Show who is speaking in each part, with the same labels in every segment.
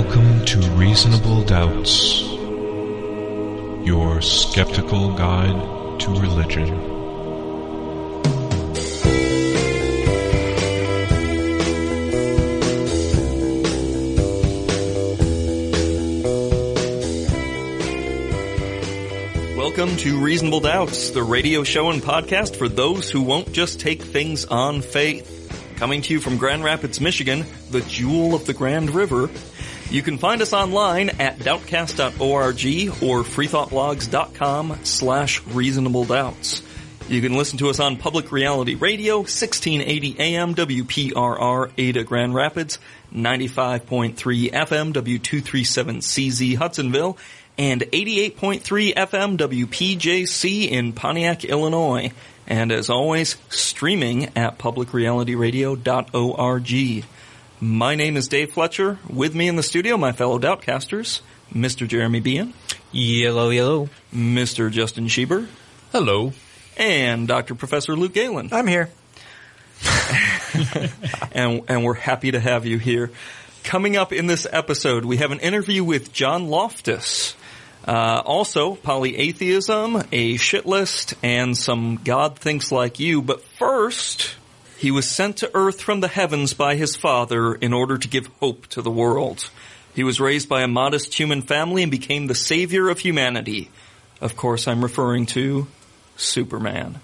Speaker 1: Welcome to Reasonable Doubts, your skeptical guide to religion.
Speaker 2: Welcome to Reasonable Doubts, the radio show and podcast for those who won't just take things on faith. Coming to you from Grand Rapids, Michigan, the jewel of the Grand River. You can find us online at doubtcast.org or freethoughtblogs.com slash reasonable doubts. You can listen to us on Public Reality Radio, 1680 AM WPRR Ada Grand Rapids, 95.3 FM W237CZ Hudsonville, and 88.3 FM WPJC in Pontiac, Illinois. And as always, streaming at publicrealityradio.org. My name is Dave Fletcher. With me in the studio, my fellow Doubtcasters, Mr. Jeremy Beaman,
Speaker 3: Yellow, yellow.
Speaker 2: Mr. Justin Schieber,
Speaker 4: Hello.
Speaker 2: and Dr. Professor Luke Galen.
Speaker 5: I'm here.
Speaker 2: and, and we're happy to have you here. Coming up in this episode, we have an interview with John Loftus. Uh, also, polyatheism, a shit list, and some God thinks like you. But first, he was sent to earth from the heavens by his father in order to give hope to the world. He was raised by a modest human family and became the savior of humanity. Of course, I'm referring to Superman.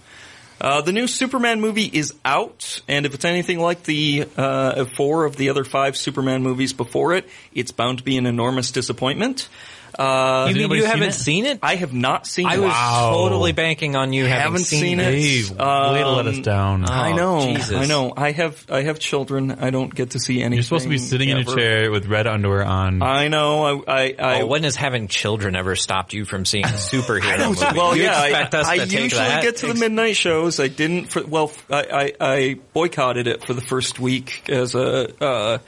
Speaker 2: Uh, the new Superman movie is out, and if it's anything like the uh, four of the other five Superman movies before it, it's bound to be an enormous disappointment. Uh,
Speaker 3: You mean you
Speaker 4: seen
Speaker 3: haven't
Speaker 4: it?
Speaker 3: seen it?
Speaker 2: I have not seen
Speaker 3: I
Speaker 2: it.
Speaker 3: I was
Speaker 4: Wow.
Speaker 3: totally banking on you having
Speaker 2: haven't seen it.
Speaker 4: Hey, way to let us
Speaker 2: Um,
Speaker 4: down.
Speaker 2: I
Speaker 3: Oh,
Speaker 2: know.
Speaker 3: Jesus.
Speaker 2: I know. I have. I have children. I don't get to see anything.
Speaker 4: You're supposed to be sitting in a chair with red underwear on.
Speaker 2: I know. I. I, I
Speaker 3: oh, when has having children ever stopped you from seeing a superhero movie?
Speaker 2: well,
Speaker 3: you
Speaker 2: yeah, I,
Speaker 3: us
Speaker 2: I
Speaker 3: to take
Speaker 2: usually
Speaker 3: that?
Speaker 2: get to the midnight shows. I didn't for well, I, I, I boycotted it for the first week as a uh, shine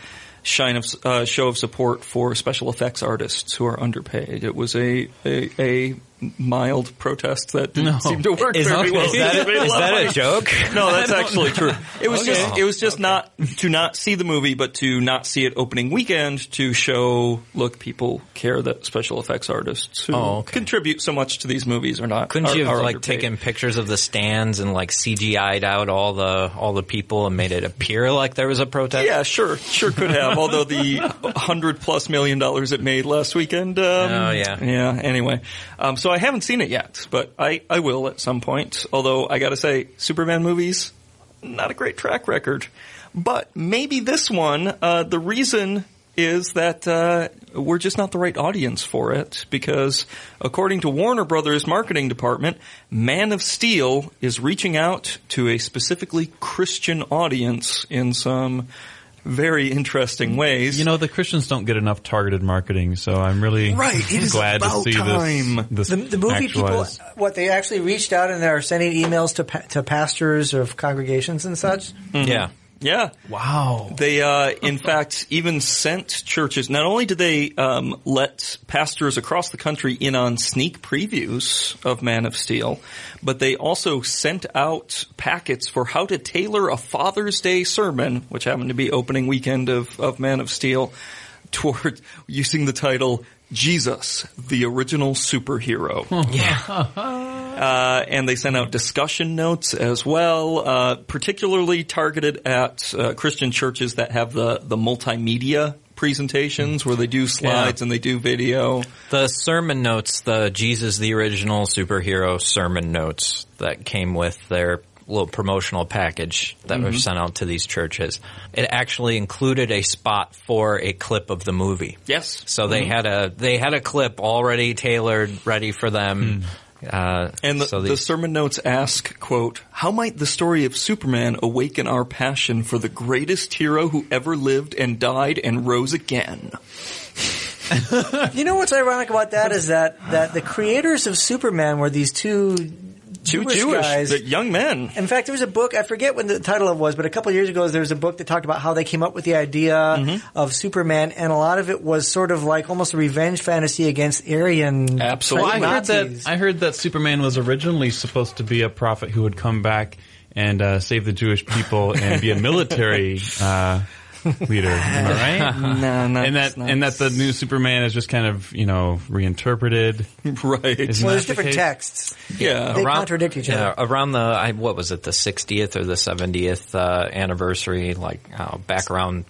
Speaker 2: of uh, show of support for special effects artists who are underpaid. It was a a, a mild protest that didn't
Speaker 4: No.
Speaker 2: seem to work
Speaker 3: Is,
Speaker 2: very well.
Speaker 3: is that,
Speaker 2: It
Speaker 3: a, is
Speaker 2: lot
Speaker 3: that a joke?
Speaker 2: No, that's actually true. It was
Speaker 3: Okay.
Speaker 2: just it was just not to not see the movie, but to not see it opening weekend to show look people care that special effects artists who
Speaker 3: Oh, okay.
Speaker 2: contribute so much to these movies are not.
Speaker 3: Couldn't
Speaker 2: are,
Speaker 3: you have
Speaker 2: are
Speaker 3: like
Speaker 2: underpaid.
Speaker 3: taken pictures of the stands and like CGI'd out all the all the people and made it appear like there was a protest?
Speaker 2: Yeah, sure, sure could have. Although the hundred plus million dollars it made last weekend. Um,
Speaker 3: Oh, yeah.
Speaker 2: yeah. Anyway, um, so I haven't seen it yet, but I I will at some point. Although I got to say, Superman movies not a great track record, but maybe this one. Uh, the reason is that uh, we're just not the right audience for it because, according to Warner Brothers marketing department, Man of Steel is reaching out to a specifically Christian audience in some very interesting ways.
Speaker 4: you know, the Christians don't get enough targeted marketing, so I'm really
Speaker 2: Right, it is
Speaker 4: glad
Speaker 2: about
Speaker 4: to see
Speaker 2: time.
Speaker 4: this.
Speaker 5: The,
Speaker 4: this
Speaker 5: the movie people, what they actually reached out and they're sending emails to pa- to pastors of congregations and such. Mm-hmm.
Speaker 3: Yeah.
Speaker 2: Yeah.
Speaker 4: Wow.
Speaker 2: They, uh, in fact, even sent churches. Not only did they um, let pastors across the country in on sneak previews of Man of Steel, but they also sent out packets for how to tailor a Father's Day sermon, which happened to be opening weekend of, of Man of Steel, toward using the title Jesus, the original superhero. Uh, and they sent out discussion notes as well, uh, particularly targeted at uh, Christian churches that have the, the multimedia presentations where they do slides
Speaker 3: Yeah.
Speaker 2: and they do video.
Speaker 3: The sermon notes, the Jesus the original superhero sermon notes that came with their little promotional package that
Speaker 2: Mm-hmm.
Speaker 3: was sent out to these churches. It actually included a spot for a clip of the movie.
Speaker 2: Yes.
Speaker 3: So they had a they had a clip already tailored, ready for them. Uh,
Speaker 2: And the,
Speaker 3: so
Speaker 2: the
Speaker 3: these-
Speaker 2: sermon notes ask, quote, how might the story of Superman awaken our passion for the greatest hero who ever lived and died and rose again?
Speaker 5: You know what's ironic about that is that that the creators of Superman were these two
Speaker 2: Two
Speaker 5: Jewish,
Speaker 2: Jewish,
Speaker 5: guys.
Speaker 2: young men.
Speaker 5: In fact, there was a book, I forget when the title of it was, but a couple of years ago there was a book that talked about how they came up with the idea
Speaker 2: Mm-hmm.
Speaker 5: of Superman, and a lot of it was sort of like almost a revenge fantasy against Aryan
Speaker 2: Absolutely.
Speaker 4: Well, I heard that.
Speaker 5: Nazis.
Speaker 4: I heard that Superman was originally supposed to be a prophet who would come back and uh, save the Jewish people and be a military uh, leader. Am I right?
Speaker 2: no, no,
Speaker 4: and that and that the new Superman is just kind of you know reinterpreted.
Speaker 2: right.
Speaker 4: Isn't
Speaker 5: Well,
Speaker 4: that
Speaker 5: there's
Speaker 4: the
Speaker 5: different
Speaker 4: case?
Speaker 5: texts.
Speaker 2: Yeah.
Speaker 5: They
Speaker 3: Around-
Speaker 5: contradict each
Speaker 3: yeah,
Speaker 5: other.
Speaker 3: around the I, what was it, the 60th or the 70th uh, anniversary, like uh, back around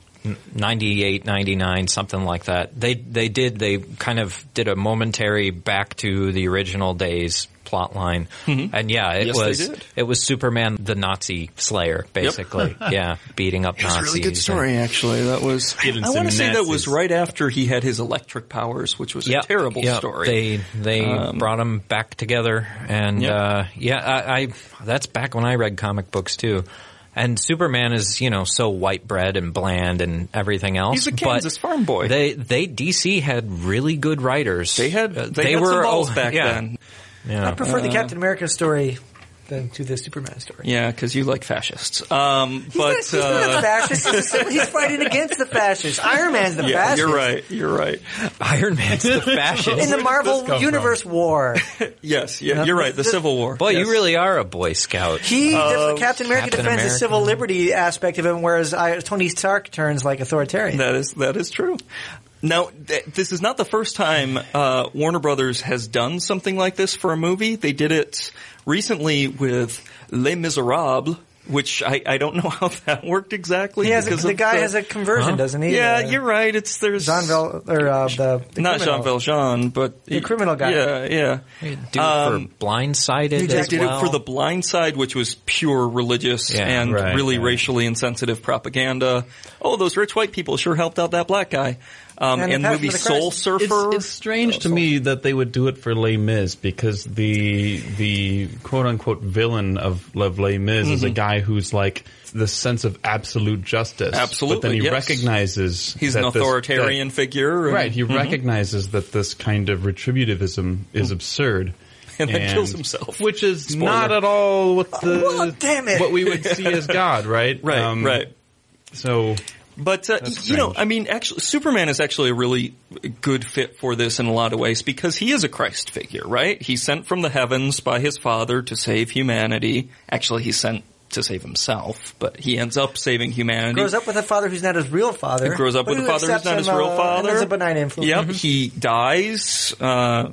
Speaker 3: 98, 99, something like that. They they did they kind of did a momentary back to the original days plot line, and yeah, it
Speaker 2: Mm-hmm. Yes,
Speaker 3: was it was Superman the Nazi slayer, basically. yeah, beating up
Speaker 2: It was a
Speaker 3: Nazis.
Speaker 2: really good
Speaker 3: and-
Speaker 2: story, actually. That was.
Speaker 4: Killing
Speaker 2: I want to say that was right after he had his electric powers, which was
Speaker 3: Yep,
Speaker 2: a terrible
Speaker 3: yep.
Speaker 2: story.
Speaker 3: They they
Speaker 2: Um,
Speaker 3: brought him back together, and
Speaker 2: Yep.
Speaker 3: uh, yeah, I, I that's back when I read comic books too. And Superman is you know so white bread and bland and everything else.
Speaker 2: He's a
Speaker 3: but
Speaker 2: Kansas farm boy.
Speaker 3: They they DC had really good writers.
Speaker 2: They had
Speaker 3: Uh,
Speaker 2: they, had some balls
Speaker 3: oh,
Speaker 2: back
Speaker 3: yeah,
Speaker 2: then.
Speaker 3: Yeah.
Speaker 5: I prefer the Captain America story than to the Superman story.
Speaker 2: Yeah, because you like fascists. Um,
Speaker 5: He's
Speaker 2: but
Speaker 5: not, he's not a
Speaker 2: uh,
Speaker 5: fascist. He's, he's fighting against the fascists. Iron Man's the
Speaker 2: yeah,
Speaker 5: fascist.
Speaker 2: you're right. You're right.
Speaker 3: Iron Man's the fascist.
Speaker 5: In the
Speaker 4: Where did this
Speaker 5: Marvel
Speaker 4: come
Speaker 5: Universe war,
Speaker 2: Yes, yeah, you're right. The
Speaker 5: The-
Speaker 2: Civil War.
Speaker 3: Boy,
Speaker 2: Yes.
Speaker 3: you really are a Boy Scout.
Speaker 5: he def- Captain America
Speaker 3: Captain
Speaker 5: defends the civil liberty aspect of him, whereas I, Tony Stark turns like authoritarian.
Speaker 2: That is that is true. Now, th- this is not the first time uh, Warner Brothers has done something like this for a movie. They did it recently with Les Miserables, which I, I don't know how that worked exactly.
Speaker 5: he has a,
Speaker 2: because
Speaker 5: the
Speaker 2: of
Speaker 5: guy has a conversion, doesn't he?
Speaker 2: Yeah,
Speaker 5: Uh,
Speaker 2: you're right. It's there's
Speaker 5: Jean Val or uh, the, the
Speaker 2: not
Speaker 5: criminal.
Speaker 2: Jean Valjean, but
Speaker 5: The criminal guy.
Speaker 2: Yeah, yeah.
Speaker 3: Do it
Speaker 2: Um,
Speaker 3: for blindsided.
Speaker 5: Hugh
Speaker 3: as
Speaker 2: They did
Speaker 3: well.
Speaker 2: it for the blind side, which was pure religious
Speaker 3: Yeah,
Speaker 2: and
Speaker 4: right,
Speaker 2: really
Speaker 4: right.
Speaker 2: racially insensitive propaganda. Oh, those rich white people sure helped out that black guy. Um,
Speaker 5: And
Speaker 2: and,
Speaker 5: the
Speaker 2: movie
Speaker 5: the
Speaker 2: Soul Surfer.
Speaker 4: It's, it's strange to me that they would do it for Les Mis because the the quote unquote villain of, of Les Mis is a guy who's like the sense of absolute justice.
Speaker 2: Absolutely, but
Speaker 4: then he
Speaker 2: yes.
Speaker 4: recognizes
Speaker 2: He's
Speaker 4: that
Speaker 2: an
Speaker 4: this-
Speaker 2: authoritarian figure. and-
Speaker 4: right. He recognizes that this kind of retributivism is absurd.
Speaker 2: And then kills himself.
Speaker 4: which is
Speaker 2: Spoiler.
Speaker 4: not at all what the
Speaker 5: Well, damn it.
Speaker 4: what we would see as God, right?
Speaker 2: Right,
Speaker 4: Um,
Speaker 2: right.
Speaker 4: So
Speaker 2: But uh, you know. I mean, actually, Superman is actually a really good fit for this in a lot of ways because he is a Christ figure, right? He's sent from the heavens by his father to save humanity. Actually, he's sent to save himself, but he ends up saving humanity.
Speaker 5: grows up with a father who's not his real father.
Speaker 2: He grows up with a father who's
Speaker 5: accepts
Speaker 2: not his
Speaker 5: him,
Speaker 2: real
Speaker 5: uh,
Speaker 2: father.
Speaker 5: And is a benign influence.
Speaker 2: Yep, he dies, uh,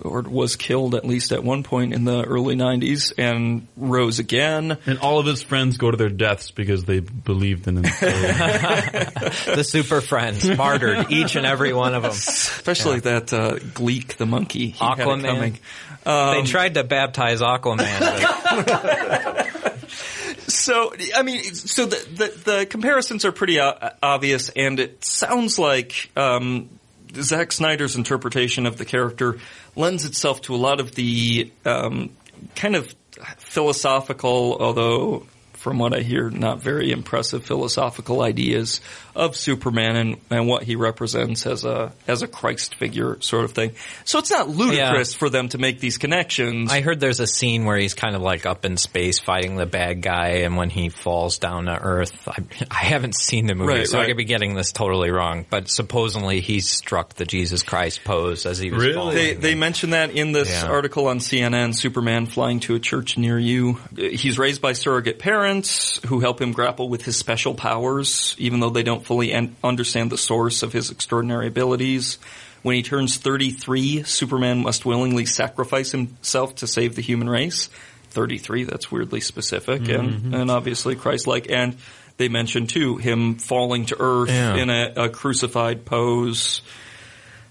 Speaker 2: or was killed at least at one point in the early '90s, and rose again.
Speaker 4: and all of his friends go to their deaths because they believed in him.
Speaker 3: the super friends martyred each and every one of them.
Speaker 2: Especially that uh, Gleek, the monkey. He had it
Speaker 3: Aquaman.
Speaker 2: coming.
Speaker 3: they tried to baptize Aquaman.
Speaker 2: So, I mean, so the the, the comparisons are pretty o- obvious, and it sounds like um, Zack Snyder's interpretation of the character lends itself to a lot of the um, kind of philosophical, although from what I hear, not very impressive philosophical ideas of Superman and, and what he represents as a as a Christ figure, sort of thing. So it's not ludicrous for them to make these connections.
Speaker 3: I heard there's a scene where he's kind of like up in space fighting the bad guy, and when he falls down to Earth, I, I haven't seen the movie,
Speaker 2: Right,
Speaker 3: so I
Speaker 2: right.
Speaker 3: could be getting this totally wrong. But supposedly he struck the Jesus Christ pose as he was
Speaker 4: Really?
Speaker 3: falling.
Speaker 2: They they mention that in this
Speaker 3: Yeah.
Speaker 2: article on CNN. Superman flying to a church near you. He's raised by surrogate parents who help him grapple with his special powers, even though they don't fully en- understand the source of his extraordinary abilities. When he turns 33, Superman must willingly sacrifice himself to save the human race. 33, that's weirdly specific and, mm-hmm. and obviously Christ-like. And they mention too him falling to earth
Speaker 3: Yeah.
Speaker 2: in a, a crucified pose.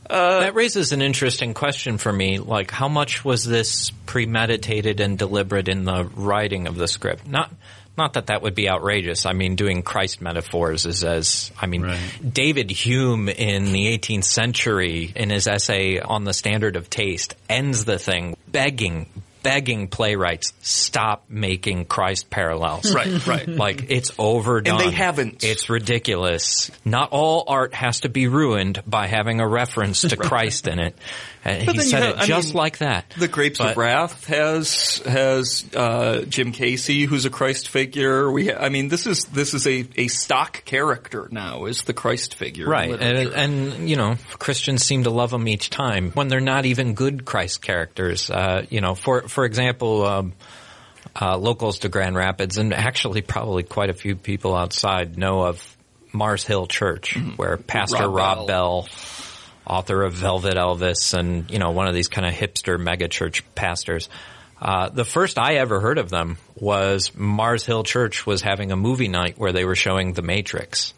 Speaker 3: Uh, that raises an interesting question for me. Like, how much was this premeditated and deliberate in the writing of the script? Not, not that that would be outrageous. I mean, doing Christ metaphors is as, I mean,
Speaker 4: Right.
Speaker 3: David Hume in the 18th century, in his essay on the standard of taste, ends the thing begging, begging playwrights, stop making Christ parallels.
Speaker 2: Right, right.
Speaker 3: Like, it's overdone.
Speaker 2: And they haven't.
Speaker 3: It's ridiculous. Not all art has to be ruined by having a reference to Christ in it. And
Speaker 2: But
Speaker 3: he
Speaker 2: then you
Speaker 3: said
Speaker 2: have-
Speaker 3: it
Speaker 2: I
Speaker 3: just
Speaker 2: mean,
Speaker 3: like that.
Speaker 2: The Grapes
Speaker 3: But-
Speaker 2: of Wrath has has uh, Jim Casy, who's a Christ figure. We, ha- I mean, this is this is a, a stock character now. Is the Christ figure,
Speaker 3: Right, and, and you know, Christians seem to love them each time when they're not even good Christ characters. Uh, you know, for for example, um, uh, locals to Grand Rapids, and actually probably quite a few people outside know of Mars Hill Church, where Pastor
Speaker 2: Rob
Speaker 3: Rob,
Speaker 2: Bell.
Speaker 3: Bell, author of Velvet Elvis, and you know one of these kind of hipster megachurch pastors. Uh, the first I ever heard of them was Mars Hill Church was having a movie night where they were showing The Matrix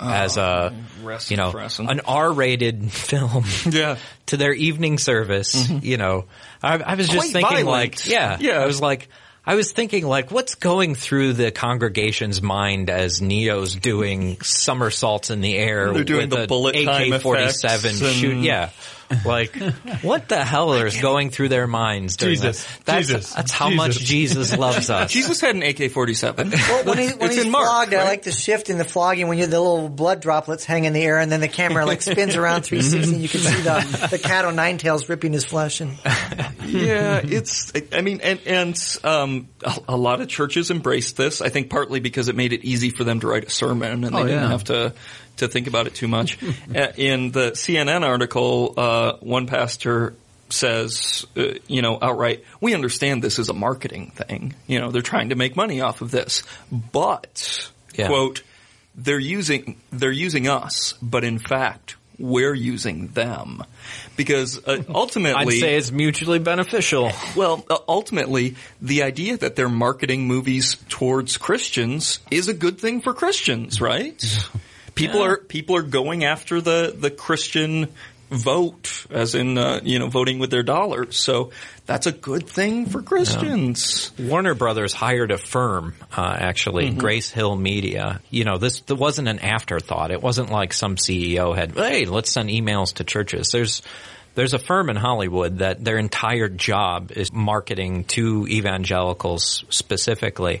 Speaker 3: as a
Speaker 2: rest
Speaker 3: you know an R-rated film
Speaker 2: Yeah.
Speaker 3: to their evening service. You know, I, I was just
Speaker 2: Quite
Speaker 3: thinking
Speaker 2: violent.
Speaker 3: like, yeah,
Speaker 2: Yeah.
Speaker 3: I was like. I was thinking, like, what's going through the congregation's mind as Neo's doing somersaults in the air
Speaker 2: They're doing
Speaker 3: with
Speaker 2: the bullet
Speaker 3: AK-47
Speaker 2: effects and-
Speaker 3: shoot? Yeah, like, what the hell is going through their minds? During
Speaker 4: Jesus.
Speaker 3: that? That's,
Speaker 4: Jesus.
Speaker 3: that's how
Speaker 4: Jesus.
Speaker 3: much Jesus loves us.
Speaker 2: Jesus had an AK-47.
Speaker 5: Well, when, he, when
Speaker 2: It's
Speaker 5: he's
Speaker 2: in Mark,
Speaker 5: flogged, I like the shift in the flogging when you the little blood droplets hang in the air, and then the camera like spins around 360, and you can see the the cat on nine tails ripping his flesh. And
Speaker 2: yeah, it's. I mean, and and um, a, a lot of churches embraced this. I think partly because it made it easy for them to write a sermon, and they
Speaker 4: Oh,
Speaker 2: didn't
Speaker 4: yeah.
Speaker 2: have to to think about it too much. Uh, In the CNN article, uh, one pastor says, uh, you know, outright, we understand this is a marketing thing. You know, they're trying to make money off of this, but
Speaker 3: Yeah.
Speaker 2: quote, they're using they're using us, but in fact. We're using them because uh, ultimately,
Speaker 3: I'd say it's mutually beneficial.
Speaker 2: well, uh, ultimately, the idea that they're marketing movies towards Christians is a good thing for Christians, right? People are people are going after the the Christian vote, as in uh, you know voting with their dollars. So that's a good thing for Christians.
Speaker 3: Warner Brothers hired a firm, uh, actually,
Speaker 2: Mm-hmm.
Speaker 3: Grace Hill Media. You know, this, this wasn't an afterthought. It wasn't like some CEO had, hey, let's send emails to churches. There's, there's a firm in Hollywood that their entire job is marketing to evangelicals specifically.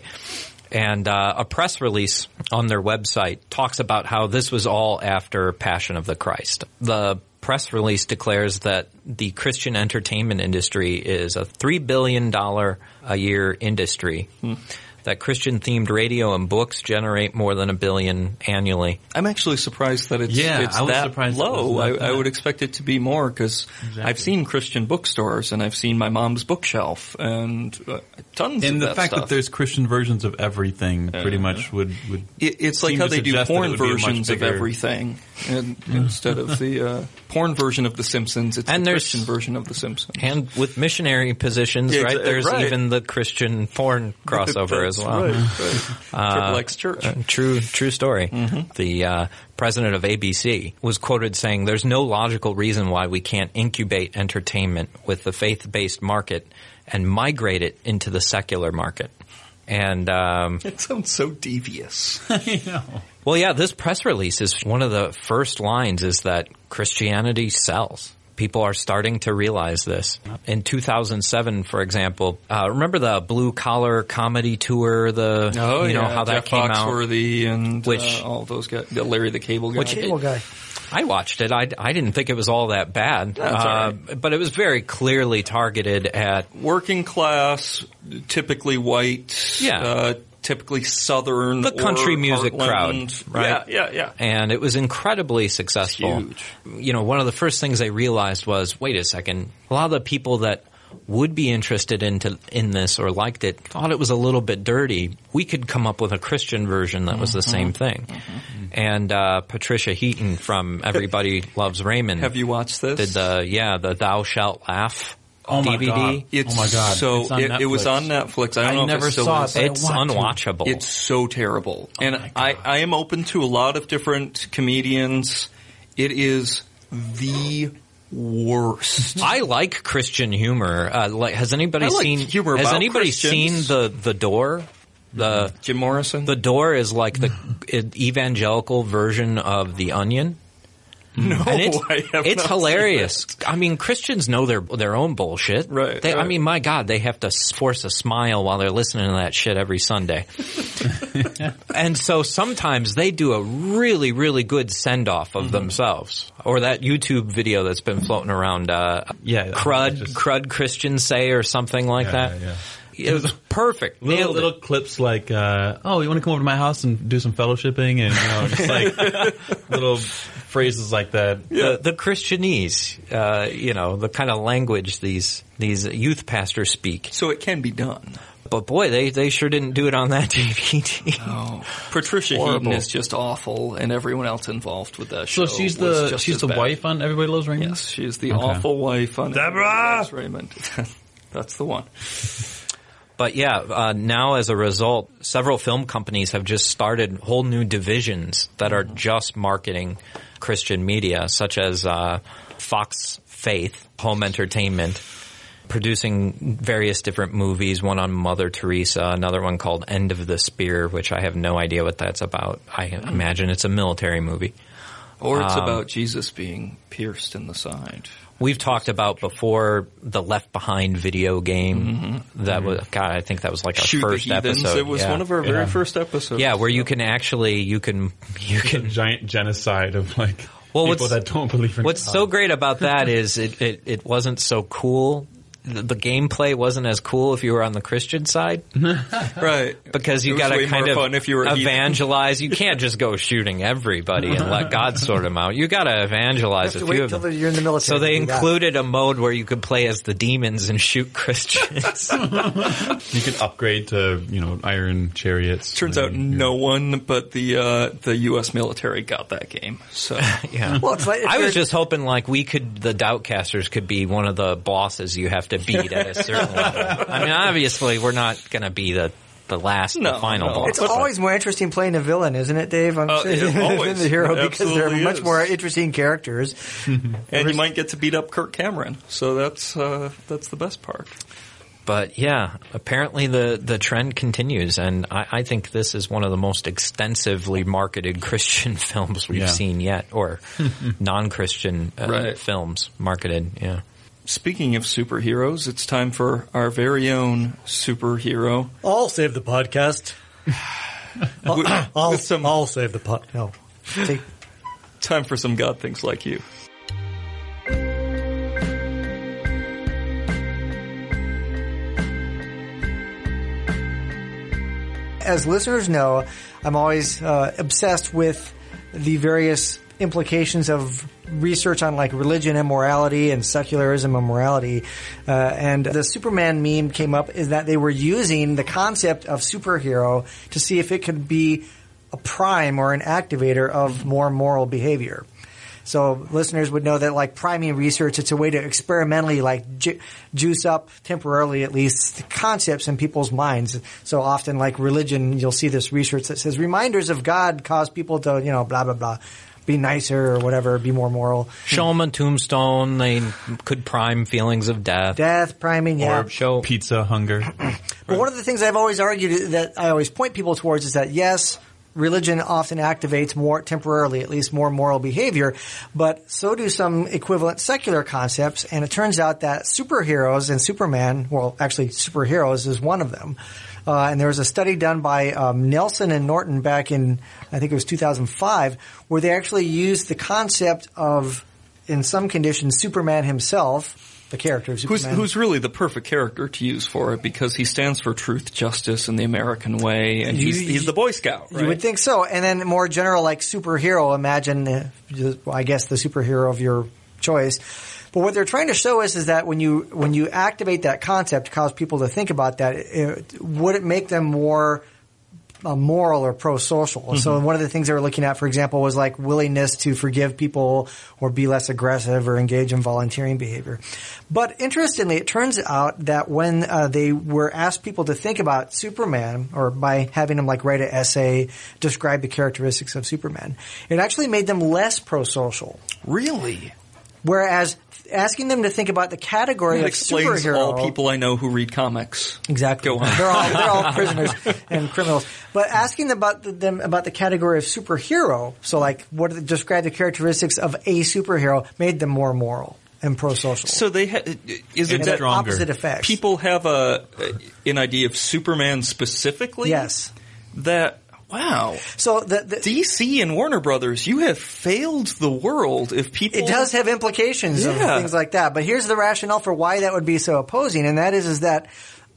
Speaker 3: And uh, a press release on their website talks about how this was all after Passion of the Christ. The press release declares that the Christian entertainment industry is a $3 billion a year industry. That Christian themed radio and books generate more than a billion annually.
Speaker 2: I'm actually surprised that it's,
Speaker 4: Yeah,
Speaker 2: it's
Speaker 4: I was
Speaker 2: that
Speaker 4: surprised
Speaker 2: low.
Speaker 4: was
Speaker 2: I,
Speaker 4: that
Speaker 2: I would expect it to be more because I've seen Christian bookstores and I've seen my mom's bookshelf and uh, tons of things.
Speaker 4: And the
Speaker 2: that
Speaker 4: fact
Speaker 2: stuff.
Speaker 4: that there's Christian versions of everything pretty much would, would
Speaker 2: It, it's like how
Speaker 4: to
Speaker 2: they do
Speaker 4: suggest that it
Speaker 2: porn
Speaker 4: would be a much
Speaker 2: versions of everything, and instead of the uh, porn version of The Simpsons, it's
Speaker 3: And
Speaker 2: the Christian version of The Simpsons.
Speaker 3: And with missionary positions,
Speaker 2: Yeah,
Speaker 3: right? There's
Speaker 2: right.
Speaker 3: even the Christian porn crossover as
Speaker 2: That's
Speaker 3: well.
Speaker 2: right, right. Triple X Church.
Speaker 3: Uh, true, true story.
Speaker 2: Mm-hmm.
Speaker 3: The uh, president of ABC was quoted saying, "There's no logical reason why we can't incubate entertainment with the faith-based market and migrate it into the secular market." And um,
Speaker 2: it sounds so devious.
Speaker 3: well, yeah, this press release is one of the first lines is that Christianity sells. People are starting to realize this. In 2007, for example, uh, remember the blue collar comedy tour? The
Speaker 2: Oh,
Speaker 3: you know
Speaker 2: yeah,
Speaker 3: how that
Speaker 2: Jeff
Speaker 3: came out.
Speaker 2: And
Speaker 3: Which-
Speaker 2: uh, all those guys, the Larry the Cable Guy.
Speaker 3: Which-
Speaker 5: cable guy.
Speaker 3: I watched it. I, I didn't think it was all that bad,
Speaker 2: That's all
Speaker 3: uh, but it was very clearly targeted at
Speaker 2: working class, typically white,
Speaker 3: Yeah.
Speaker 2: Typically southern,
Speaker 3: The country
Speaker 2: or
Speaker 3: music
Speaker 2: Heartland.
Speaker 3: crowd, right?
Speaker 2: Yeah, yeah, yeah.
Speaker 3: and it was incredibly successful.
Speaker 2: huge.
Speaker 3: You know, one of the first things they realized was, wait a second, a lot of the people that would be interested into in this or liked it thought it was a little bit dirty. We could come up with a Christian version that was the
Speaker 2: Mm-hmm.
Speaker 3: same thing. And uh, Patricia Heaton from Everybody Loves Raymond
Speaker 2: Have you watched this?
Speaker 3: did the yeah the Thou Shalt Laugh
Speaker 4: Oh my
Speaker 3: DVD.
Speaker 4: God.
Speaker 2: It's
Speaker 4: Oh my God.
Speaker 2: So
Speaker 4: It's
Speaker 2: it, it was on Netflix. I don't
Speaker 4: I
Speaker 2: know if
Speaker 4: never
Speaker 2: it still
Speaker 4: saw
Speaker 2: is.
Speaker 4: it, but I
Speaker 3: It's
Speaker 4: want to.
Speaker 3: unwatchable.
Speaker 2: It's so terrible. and I, I am open to a lot of different comedians. It is the worst.
Speaker 3: I like Christian humor. Uh, like, has anybody
Speaker 2: I like
Speaker 3: seen?
Speaker 2: humor
Speaker 3: has
Speaker 2: about
Speaker 3: anybody
Speaker 2: Christians.
Speaker 3: seen the the door? The
Speaker 2: Jim Morrison?
Speaker 3: the door is like the evangelical version of the Onion.
Speaker 2: no,
Speaker 3: And it's,
Speaker 2: I have
Speaker 3: it's
Speaker 2: not seen
Speaker 3: hilarious. I mean, Christians know their their own bullshit.
Speaker 2: Right,
Speaker 3: They, I mean, my God, they have to force a smile while they're listening to that shit every Sunday. and so sometimes they do a really, really good send off
Speaker 2: Mm-hmm.
Speaker 3: of themselves. Or that YouTube video that's been floating around, uh,
Speaker 4: Yeah,
Speaker 3: crud,
Speaker 4: just-
Speaker 3: crud Christians say or something like
Speaker 4: Yeah,
Speaker 3: that.
Speaker 4: yeah,
Speaker 3: It was perfect.
Speaker 4: Little,
Speaker 3: Nailed it.
Speaker 4: little clips like, uh, oh, you want to come over to my house and do some fellowshipping? And, you know, just like little phrases like that.
Speaker 3: the, the Christianese, uh, you know, the kind of language these these youth pastors speak.
Speaker 2: So it can be done.
Speaker 3: But boy, they, they sure didn't do it on that DVD.
Speaker 2: Oh, Patricia
Speaker 3: Horrible.
Speaker 2: Heaton is just awful, and everyone else involved with that show.
Speaker 4: So
Speaker 2: she's
Speaker 4: the
Speaker 2: just
Speaker 4: she's the
Speaker 2: bad.
Speaker 4: wife on Everybody Loves Raymond.
Speaker 2: Yes, she's the
Speaker 4: Okay.
Speaker 2: awful wife on
Speaker 4: Deborah!
Speaker 2: Everybody Loves Raymond. That's the one.
Speaker 3: But yeah, uh, now as a result, several film companies have just started whole new divisions that are just marketing Christian media, such as uh, Fox Faith Home Entertainment, producing various different movies. One on Mother Teresa, another one called End of the Spear, which I have no idea what that's about. I imagine it's a military movie.
Speaker 2: Or it's
Speaker 3: Um,
Speaker 2: about Jesus being pierced in the side.
Speaker 3: We've talked about before the Left Behind video game. Mm-hmm. That was mm-hmm. God. I think that was like our
Speaker 2: Shoot
Speaker 3: first episode.
Speaker 2: It was
Speaker 3: yeah.
Speaker 2: one of our very
Speaker 4: Yeah.
Speaker 2: first episodes.
Speaker 3: Yeah, where you can actually you can you
Speaker 4: It's a
Speaker 3: can.
Speaker 4: giant genocide of like
Speaker 3: Well,
Speaker 4: people
Speaker 3: what's-
Speaker 4: that don't believe in
Speaker 3: What's
Speaker 4: God.
Speaker 3: so great about that is it, it it wasn't so cool. The, the gameplay wasn't as cool if you were on the Christian side
Speaker 2: right.
Speaker 3: because you got to kind of
Speaker 2: fun if you were a heathen.
Speaker 3: evangelize. You can't just go shooting everybody and let God sort them out. You got to evangelize
Speaker 5: You
Speaker 3: a
Speaker 5: have to
Speaker 3: few
Speaker 5: wait
Speaker 3: of them.
Speaker 5: you're in the military.
Speaker 3: So they
Speaker 5: to do that.
Speaker 3: included a mode where you could play as the demons and shoot Christians.
Speaker 4: You could upgrade to you know iron chariots.
Speaker 2: Turns out no one but the uh, the U.S. military got that game. So
Speaker 3: yeah.
Speaker 5: Well, it's like if
Speaker 3: I was just hoping like we could, the Doubtcasters could be one of the bosses you have to beat at a certain level. I mean, obviously we're not going to be the, the last,
Speaker 2: No,
Speaker 3: the final
Speaker 2: no.
Speaker 3: boss.
Speaker 5: It's
Speaker 3: but-
Speaker 5: always more interesting playing a villain, isn't it, Dave? I'm
Speaker 2: Uh,
Speaker 5: saying
Speaker 2: it always.
Speaker 5: than the hero
Speaker 2: It
Speaker 5: because they're much
Speaker 2: is.
Speaker 5: more interesting characters.
Speaker 2: and you might get to beat up Kirk Cameron. So that's uh, that's the best part.
Speaker 3: But yeah, apparently the, the trend continues, and I, I think this is one of the most extensively marketed Christian films we've
Speaker 4: Yeah.
Speaker 3: seen yet, or non-Christian uh,
Speaker 2: Right.
Speaker 3: films marketed. Yeah.
Speaker 2: Speaking of superheroes, it's time for our very own superhero.
Speaker 5: I'll save the podcast.
Speaker 2: With-
Speaker 5: I'll,
Speaker 2: some
Speaker 5: I'll save the podcast. No. See,
Speaker 2: time for some God things like you.
Speaker 5: as listeners know, I'm always uh, obsessed with the various implications of research on like religion and morality and secularism and morality. Uh, and the Superman meme came up is that they were using the concept of superhero to see if it could be a prime or an activator of more moral behavior. So listeners would know that like priming research, it's a way to experimentally like ju- juice up temporarily at least concepts in people's minds. So often like religion, you'll see this research that says reminders of God cause people to, you know, blah, blah, blah, be nicer or whatever, be more moral.
Speaker 3: Show them a tombstone. They could prime feelings of death.
Speaker 5: Death, priming, yeah.
Speaker 3: Or show
Speaker 4: pizza hunger.
Speaker 5: But one of the things I've always argued that I always point people towards is that yes, religion often activates more temporarily, at least more moral behavior, but so do some equivalent secular concepts. And it turns out that superheroes and Superman, well, actually superheroes is one of them. Uh, and there was a study done by um, Nelson and Norton back in, I think it was 2005, where they actually used the concept of, in some conditions, Superman himself, the character of
Speaker 2: Who's,
Speaker 5: Superman.
Speaker 2: who's really the perfect character to use for it because he stands for truth, justice, and the American way, and he's, he's the Boy Scout, right?
Speaker 5: You would think so. And then more general, like superhero, imagine, uh, I guess the superhero of your choice. But what they're trying to show us is that when you when you activate that concept, cause people to think about that, it, would it make them more uh, moral or pro-social? So one of the things they were looking at, for example, was like willingness to forgive people or be less aggressive or engage in volunteering behavior. But interestingly, it turns out that when uh, they were asked people to think about Superman, or by having them like write an essay, describe the characteristics of Superman, it actually made them less pro-social.
Speaker 2: really?
Speaker 5: Whereas asking them to think about the category
Speaker 2: That
Speaker 5: of superhero,
Speaker 2: all people I know who read comics.
Speaker 5: Exactly.
Speaker 2: Go on.
Speaker 5: They're all they're all prisoners and criminals. But asking about the, them about the category of superhero, so like what describe the characteristics of a superhero, made them more moral and pro-social.
Speaker 2: So they ha- is it that
Speaker 5: opposite effect?
Speaker 2: people have a an idea of Superman specifically?
Speaker 5: yes.
Speaker 2: That wow.
Speaker 5: So the, the
Speaker 2: DC and Warner Brothers, you have failed the world if people
Speaker 5: it does have implications of things like that. But here's the rationale for why that would be so opposing, and that is is that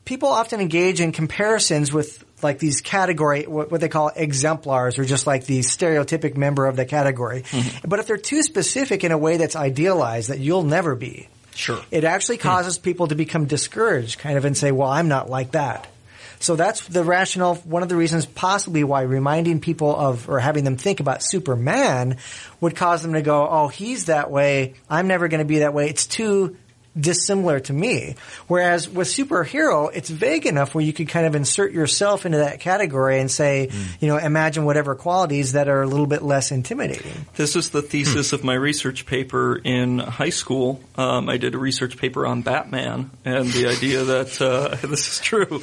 Speaker 5: people often engage in comparisons with like these category what, what they call exemplars or just like the stereotypic member of the category.
Speaker 2: Mm-hmm.
Speaker 5: But if they're too specific in a way that's idealized that you'll never be.
Speaker 2: Sure.
Speaker 5: It actually causes people to become discouraged kind of and say, "Well, I'm not like that." So that's the rationale, one of the reasons possibly why reminding people of, or having them think about Superman would cause them to go, oh, he's that way, I'm never going to be that way. It's too dissimilar to me. Whereas with superhero, it's vague enough where you could kind of insert yourself into that category and say, you know, imagine whatever qualities that are a little bit less intimidating.
Speaker 2: This is the thesis of my research paper in high school. Um, I did a research paper on Batman and the idea that uh, this is true.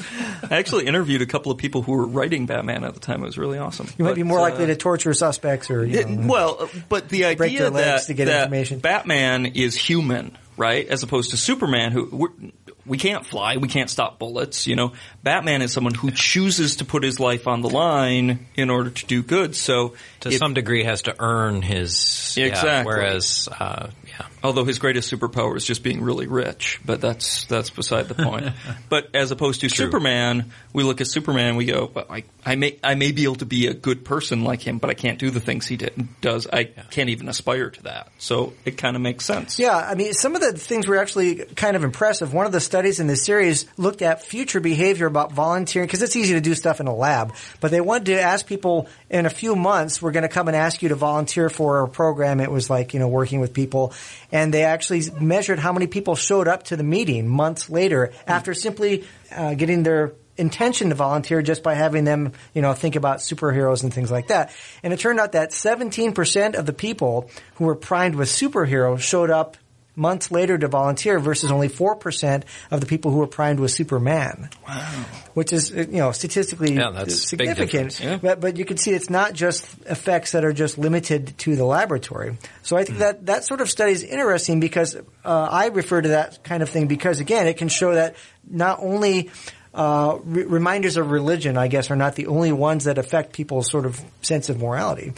Speaker 2: I actually interviewed a couple of people who were writing Batman at the time. It was really awesome.
Speaker 5: You might
Speaker 2: But,
Speaker 5: be more
Speaker 2: uh,
Speaker 5: likely to torture suspects or, you
Speaker 2: it-
Speaker 5: know,
Speaker 2: well, uh, but the
Speaker 5: break
Speaker 2: idea
Speaker 5: their legs
Speaker 2: that,
Speaker 5: to get
Speaker 2: that
Speaker 5: information.
Speaker 2: Batman is human, right, as opposed to Superman, who we can't fly, we can't stop bullets. You know, Batman is someone who chooses to put his life on the line in order to do good. So,
Speaker 3: To
Speaker 2: if-
Speaker 3: some degree, has to earn his yeah,
Speaker 2: Exactly.
Speaker 3: whereas, uh, yeah,
Speaker 2: although his greatest superpower is just being really rich, but that's that's beside the point. but as opposed to Superman, we look at Superman, we go, well, I, I may I may be able to be a good person like him, but I can't do the things he did, does. I can't even aspire to that. So it kind of makes sense.
Speaker 5: Yeah, I mean, some of the things were actually kind of impressive. One of the studies in this series looked at future behavior about volunteering because it's easy to do stuff in a lab, but they wanted to ask people in a few months, we're going to come and ask you to volunteer for a program. It was like, you know, working with people. And they actually measured how many people showed up to the meeting months later after simply uh, getting their intention to volunteer just by having them, you know, think about superheroes and things like that. And it turned out that 17% of the people who were primed with superheroes showed up months later to volunteer versus only 4% of the people who were primed with Superman. Wow. Which is, uh, you know, statistically
Speaker 3: Yeah, that's
Speaker 5: significant.
Speaker 2: yeah.
Speaker 5: But, but you can see it's not just effects that are just limited to the laboratory. So I think that, that sort of study is interesting because uh, I refer to that kind of thing because, again, it can show that not only uh, re- reminders of religion, I guess, are not the only ones that affect people's sort of sense of morality.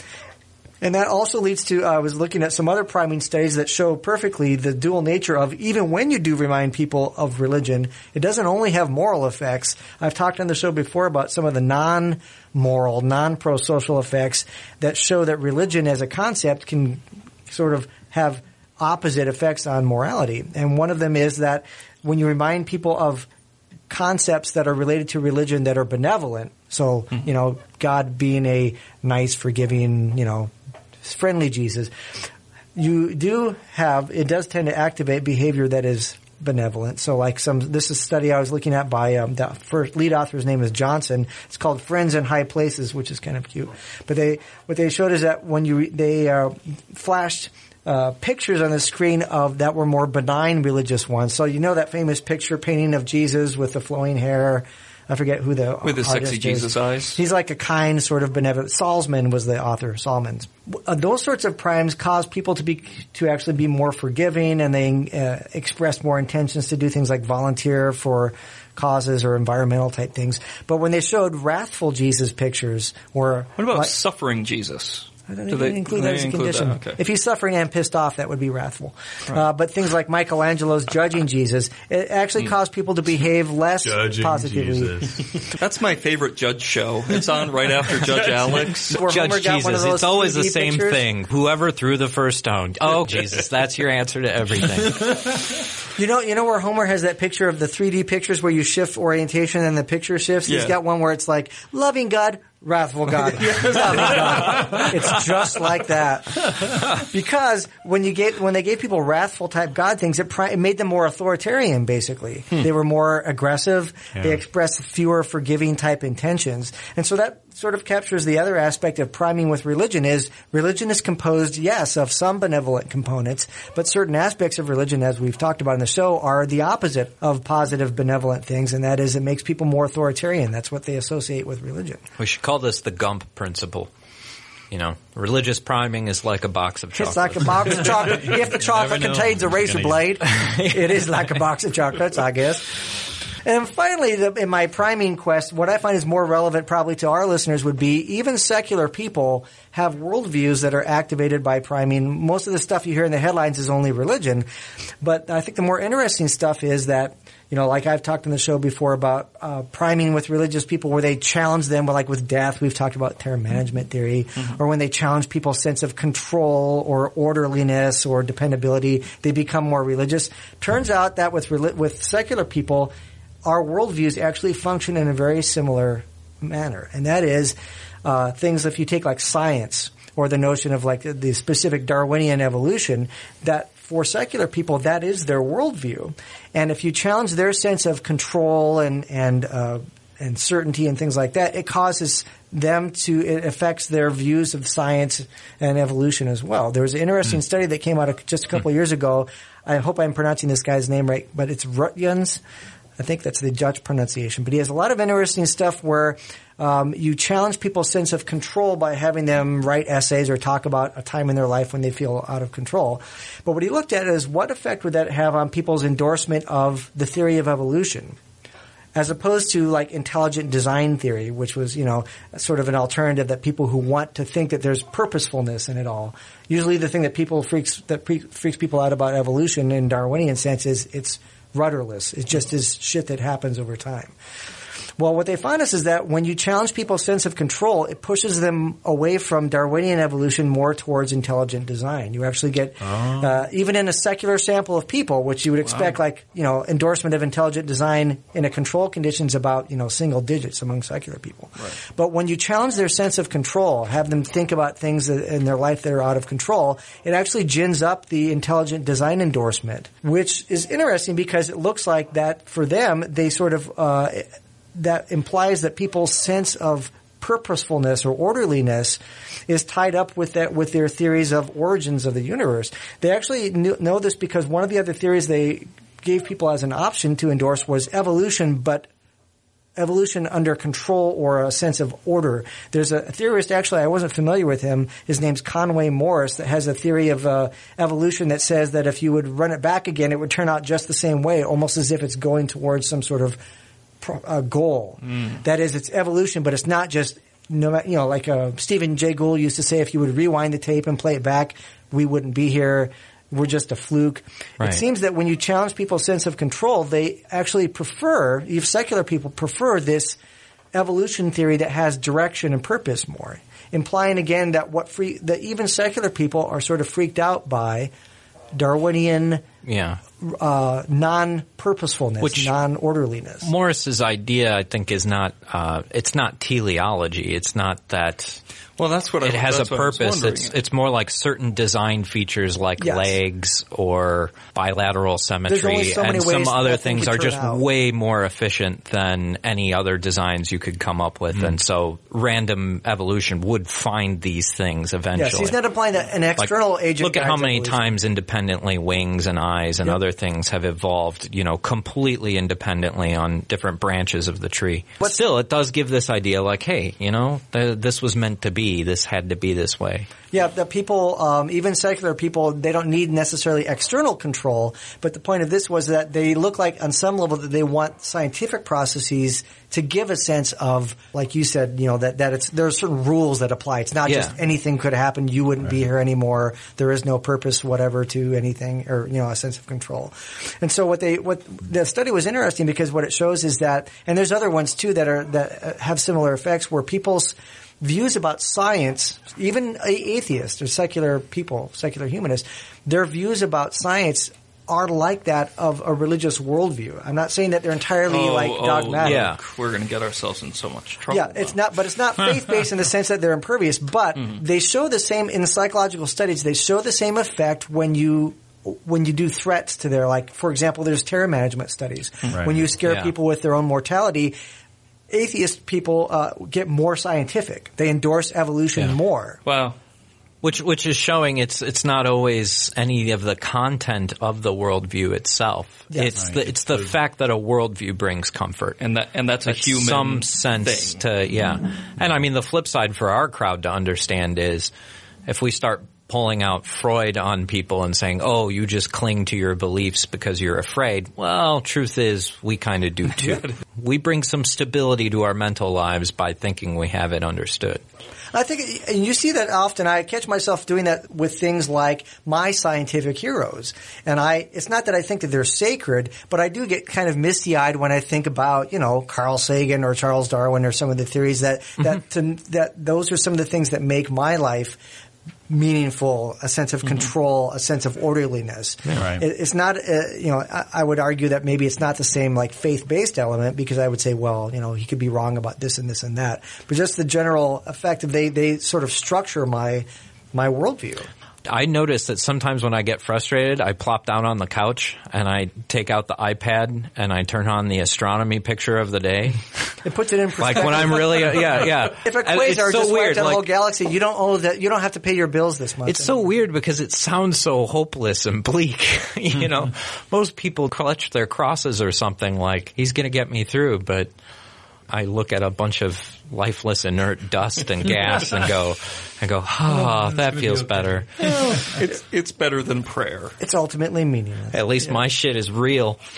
Speaker 5: And that also leads to, uh, I was looking at some other priming studies that show perfectly the dual nature of even when you do remind people of religion, it doesn't only have moral effects. I've talked on the show before about some of the non-moral, non-pro-social effects that show that religion as a concept can sort of have opposite effects on morality. And one of them is that when you remind people of concepts that are related to religion that are benevolent. So, you know, God being a nice, forgiving, you know, friendly Jesus. You do have, it does tend to activate behavior that is benevolent. So like some, this is a study I was looking at by, um, the first lead author's name is Johnson. It's called Friends in High Places, which is kind of cute. But they, what they showed is that when you, they, uh, flashed, uh, pictures on the screen of that were more benign religious ones. So you know that famous picture painting of Jesus with the flowing hair. I forget who the
Speaker 2: With the sexy
Speaker 5: is.
Speaker 2: Jesus eyes.
Speaker 5: He's like a kind, sort of benevolent. Salzman was the author. Salmons. Uh, those sorts of primes cause people to be to actually be more forgiving, and they uh, express more intentions to do things like volunteer for causes or environmental type things. But when they showed wrathful Jesus pictures, or
Speaker 2: What about
Speaker 5: like-
Speaker 2: suffering Jesus?
Speaker 5: I don't
Speaker 2: Do
Speaker 5: think
Speaker 2: they-
Speaker 5: include that as a condition.
Speaker 2: that? Okay.
Speaker 5: If he's suffering and pissed off, that would be wrathful. Uh, but things like Michelangelo's judging Jesus, it
Speaker 2: Hmm.
Speaker 5: actually caused people to behave less
Speaker 4: Judging
Speaker 5: positively.
Speaker 4: Jesus.
Speaker 2: That's my favorite Judge show. It's on right after Judge Alex.
Speaker 3: Judge
Speaker 5: got one of
Speaker 3: Jesus. It's always the same
Speaker 5: pictures.
Speaker 3: thing. Whoever threw the first stone. Oh, Jesus. That's your answer to everything.
Speaker 5: You know, you know where Homer has that picture of the 3D pictures where you shift orientation and the picture shifts. He's got one where it's like loving God, wrathful God, God. It's just like that. Because when you get when they gave people wrathful type God things, it, pri- it made them more authoritarian. Basically, hmm. they were more aggressive. They expressed fewer forgiving type intentions, and so that sort of captures the other aspect of priming with religion is religion is composed, yes, of some benevolent components, but certain aspects of religion, as we've talked about in the show, are the opposite of positive benevolent things, and that is it makes people more authoritarian. That's what they associate with religion.
Speaker 3: We should call this the Gump principle. You know, religious priming is like a box of chocolate.
Speaker 5: It's like a box of chocolate. If the chocolate contains a razor blade, it is like a box of chocolates, I guess. And finally, the, in my priming quest, what I find is more relevant probably to our listeners would be even secular people have worldviews that are activated by priming. Most of the stuff you hear in the headlines is only religion. But I think the more interesting stuff is that, you know, like I've talked on the show before about uh, priming with religious people where they challenge them, like with death, we've talked about terror management theory, or when they challenge people's sense of control or orderliness or dependability, they become more religious. Turns out that with with secular people, our worldviews actually function in a very similar manner, and that is uh, things. If you take like science or the notion of like the specific Darwinian evolution, that for secular people that is their worldview, and if you challenge their sense of control and and uh, and certainty and things like that, it causes them to it affects their views of science and evolution as well. There was an interesting
Speaker 2: Hmm.
Speaker 5: study that came out just a couple of years ago. I hope I'm pronouncing this guy's name right, but it's Rutjens. I think that's the Dutch pronunciation. But he has a lot of interesting stuff where um, you challenge people's sense of control by having them write essays or talk about a time in their life when they feel out of control. But what he looked at is what effect would that have on people's endorsement of the theory of evolution? as opposed to like intelligent design theory, which was, you know, sort of an alternative that people who want to think that there's purposefulness in it all. Usually the thing that people freaks, that pre- freaks people out about evolution in Darwinian sense is it's rudderless. It just is shit that happens over time. Well, what they find is, is that when you challenge people's sense of control, it pushes them away from Darwinian evolution more towards intelligent design. You actually get, uh, even in a secular sample of people, which you would expect like, you know, endorsement of intelligent design in a control condition is about, you know, single digits among secular people. But when you challenge their sense of control, have them think about things in their life that are out of control, it actually gins up the intelligent design endorsement, which is interesting because it looks like that for them, they sort of, uh, that implies that people's sense of purposefulness or orderliness is tied up with that with their theories of origins of the universe. They actually knew, know this because one of the other theories they gave people as an option to endorse was evolution, but evolution under control or a sense of order. There's a theorist, actually, I wasn't familiar with him. His name's Conway Morris that has a theory of uh, evolution that says that if you would run it back again, it would turn out just the same way, almost as if it's going towards some sort of uh, goal. That is, it's evolution, but it's not just no, you know, like uh, Stephen Jay Gould used to say, if you would rewind the tape and play it back, we wouldn't be here. We're just a fluke.
Speaker 3: Right.
Speaker 5: It seems that when you challenge people's sense of control, they actually prefer, even secular people prefer this evolution theory that has direction and purpose more, implying again that what free, that even secular people are sort of freaked out by Darwinian
Speaker 3: Yeah.
Speaker 5: Uh, non-purposefulness,
Speaker 3: Which-
Speaker 5: non-orderliness.
Speaker 3: Morris's idea, I think, is not. Uh, it's not teleology. It's not that
Speaker 2: Well, that's what I,
Speaker 3: it has a
Speaker 2: that's what I was
Speaker 3: purpose. It's it's more like certain design features, like
Speaker 5: Yes.
Speaker 3: legs or bilateral symmetry,
Speaker 5: so
Speaker 3: and some other things are just
Speaker 5: out.
Speaker 3: way more efficient than any other designs you could come up with. And hmm. so, random evolution would find these things eventually.
Speaker 5: Yes, he's not applying an
Speaker 3: Like,
Speaker 5: external agent.
Speaker 3: Look at how many
Speaker 5: evolution.
Speaker 3: times independently wings and eyes and
Speaker 5: Yep.
Speaker 3: other things have evolved, you know, completely independently on different branches of the tree. But still, it does give this idea like, hey, you know, th- this was meant to be. This had to be this way.
Speaker 5: Yeah, the people, um, even secular people, they don't need necessarily external control. But the point of this was that they look like, on some level, that they want scientific processes to give a sense of, like you said, you know, that that it's there are certain rules that apply. It's not just anything could happen. You wouldn't be here anymore. There is no purpose, whatever, to anything, or you know, a sense of control. And so, what they what the study was interesting because what it shows is that, and there's other ones too that are that uh, have similar effects where people's views about science, even atheists or secular people, secular humanists, their views about science are like that of a religious worldview. I'm not saying that they're entirely
Speaker 2: oh,
Speaker 5: like
Speaker 2: oh,
Speaker 5: dogmatic.
Speaker 3: yeah.
Speaker 2: we're going to get ourselves in so much trouble.
Speaker 5: Yeah, it's not, but it's not faith based in the sense that they're impervious. But
Speaker 2: Mm-hmm.
Speaker 5: they show the same in the psychological studies. They show the same effect when you when you do threats to their like, for example, there's terror management studies.
Speaker 4: Right.
Speaker 5: When you scare
Speaker 3: Yeah.
Speaker 5: people with their own mortality, atheist people uh, get more scientific. They endorse evolution
Speaker 3: Yeah.
Speaker 5: more.
Speaker 2: Wow.
Speaker 3: Which which is showing it's it's not always any of the content of the worldview itself.
Speaker 5: Yes.
Speaker 3: It's the it's the fact that a worldview brings comfort.
Speaker 2: And that and that's a human
Speaker 3: some sense
Speaker 2: thing.
Speaker 3: to yeah. And I mean the flip side for our crowd to understand is if we start pulling out Freud on people and saying, "Oh, you just cling to your beliefs because you're afraid." Well, truth is we kind of do too. we bring some stability to our mental lives by thinking we have it understood.
Speaker 5: I think, and you see that often. I catch myself doing that with things like my scientific heroes. And I, it's not that I think that they're sacred, but I do get kind of misty eyed when I think about, you know, Carl Sagan or Charles Darwin or some of the theories that, that, mm-hmm. to, that those are some of the things that make my life meaningful, a sense of control, a sense of orderliness.
Speaker 4: Right.
Speaker 5: It, it's not, uh, you know, I, I would argue that maybe it's not the same like faith-based element because I would say, well, you know, he could be wrong about this and this and that, but just the general effect of they they sort of structure my my worldview.
Speaker 3: I notice that sometimes when I get frustrated, I plop down on the couch and I take out the iPad and I turn on the astronomy picture of the day.
Speaker 5: It puts it in perspective.
Speaker 3: Like when I'm really, yeah, yeah.
Speaker 5: if a
Speaker 3: And it's
Speaker 5: quasar
Speaker 3: so
Speaker 5: just
Speaker 3: weird.
Speaker 5: wiped out the
Speaker 3: like-
Speaker 5: whole galaxy, you don't owe that. You don't have to pay your bills this month.
Speaker 3: It's so weird because it sounds so hopeless and bleak. you mm-hmm. know, most people clutch their crosses or something like, he's going to get me through, but I look at a bunch of lifeless inert dust and gas and go, and go, ah, that feels better.
Speaker 2: It's it's better than prayer.
Speaker 5: It's ultimately meaningless.
Speaker 3: At least my shit is real.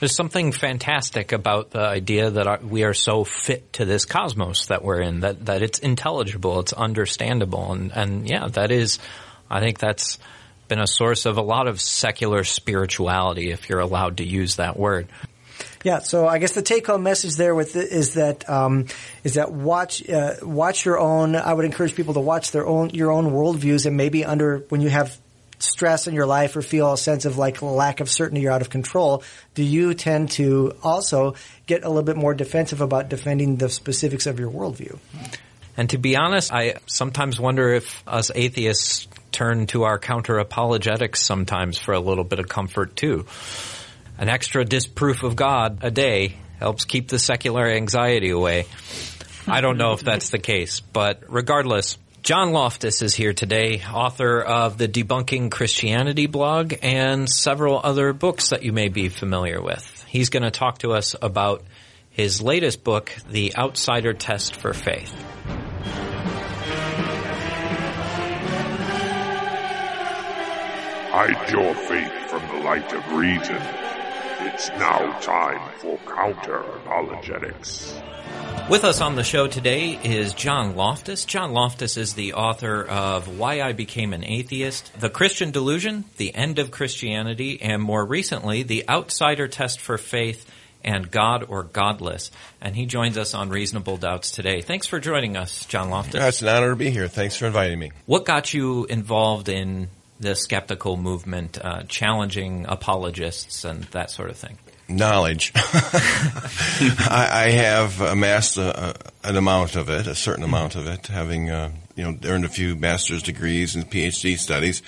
Speaker 3: There's something fantastic about the idea that we are so fit to this cosmos that we're in, that, that it's intelligible, it's understandable, and, and yeah, that is, I think that's been a source of a lot of secular spirituality, if you're allowed to use that word.
Speaker 5: Yeah, so I guess the take-home message there with it is that um, is that watch uh, watch your own. I would encourage people to watch their own your own worldviews, and maybe under when you have stress in your life or feel a sense of like lack of certainty or out of control, do you tend to also get a little bit more defensive about defending the specifics of your worldview?
Speaker 3: And to be honest, I sometimes wonder if us atheists turn to our counter apologetics sometimes for a little bit of comfort too. An extra disproof of God a day helps keep the secular anxiety away. I don't know if that's the case, but regardless, John Loftus is here today, author of the Debunking Christianity blog and several other books that you may be familiar with. He's going to talk to us about his latest book, The Outsider Test for Faith.
Speaker 6: Hide your faith from the light of reason. It's now time for counter apologetics.
Speaker 3: With us on the show today is John Loftus. John Loftus is the author of Why I Became an Atheist, The Christian Delusion, The End of Christianity, and more recently, The Outsider Test for Faith and God or Godless. And he joins us on Reasonable Doubts today. Thanks for joining us, John Loftus.
Speaker 7: Yeah, it's an honor to be here. Thanks for inviting me.
Speaker 3: What got you involved in the skeptical movement, uh, challenging apologists and that sort of thing?
Speaker 7: Knowledge. I, I have amassed a, a, an amount of it, a certain amount of it, having uh, you know earned a few master's degrees and PhD studies,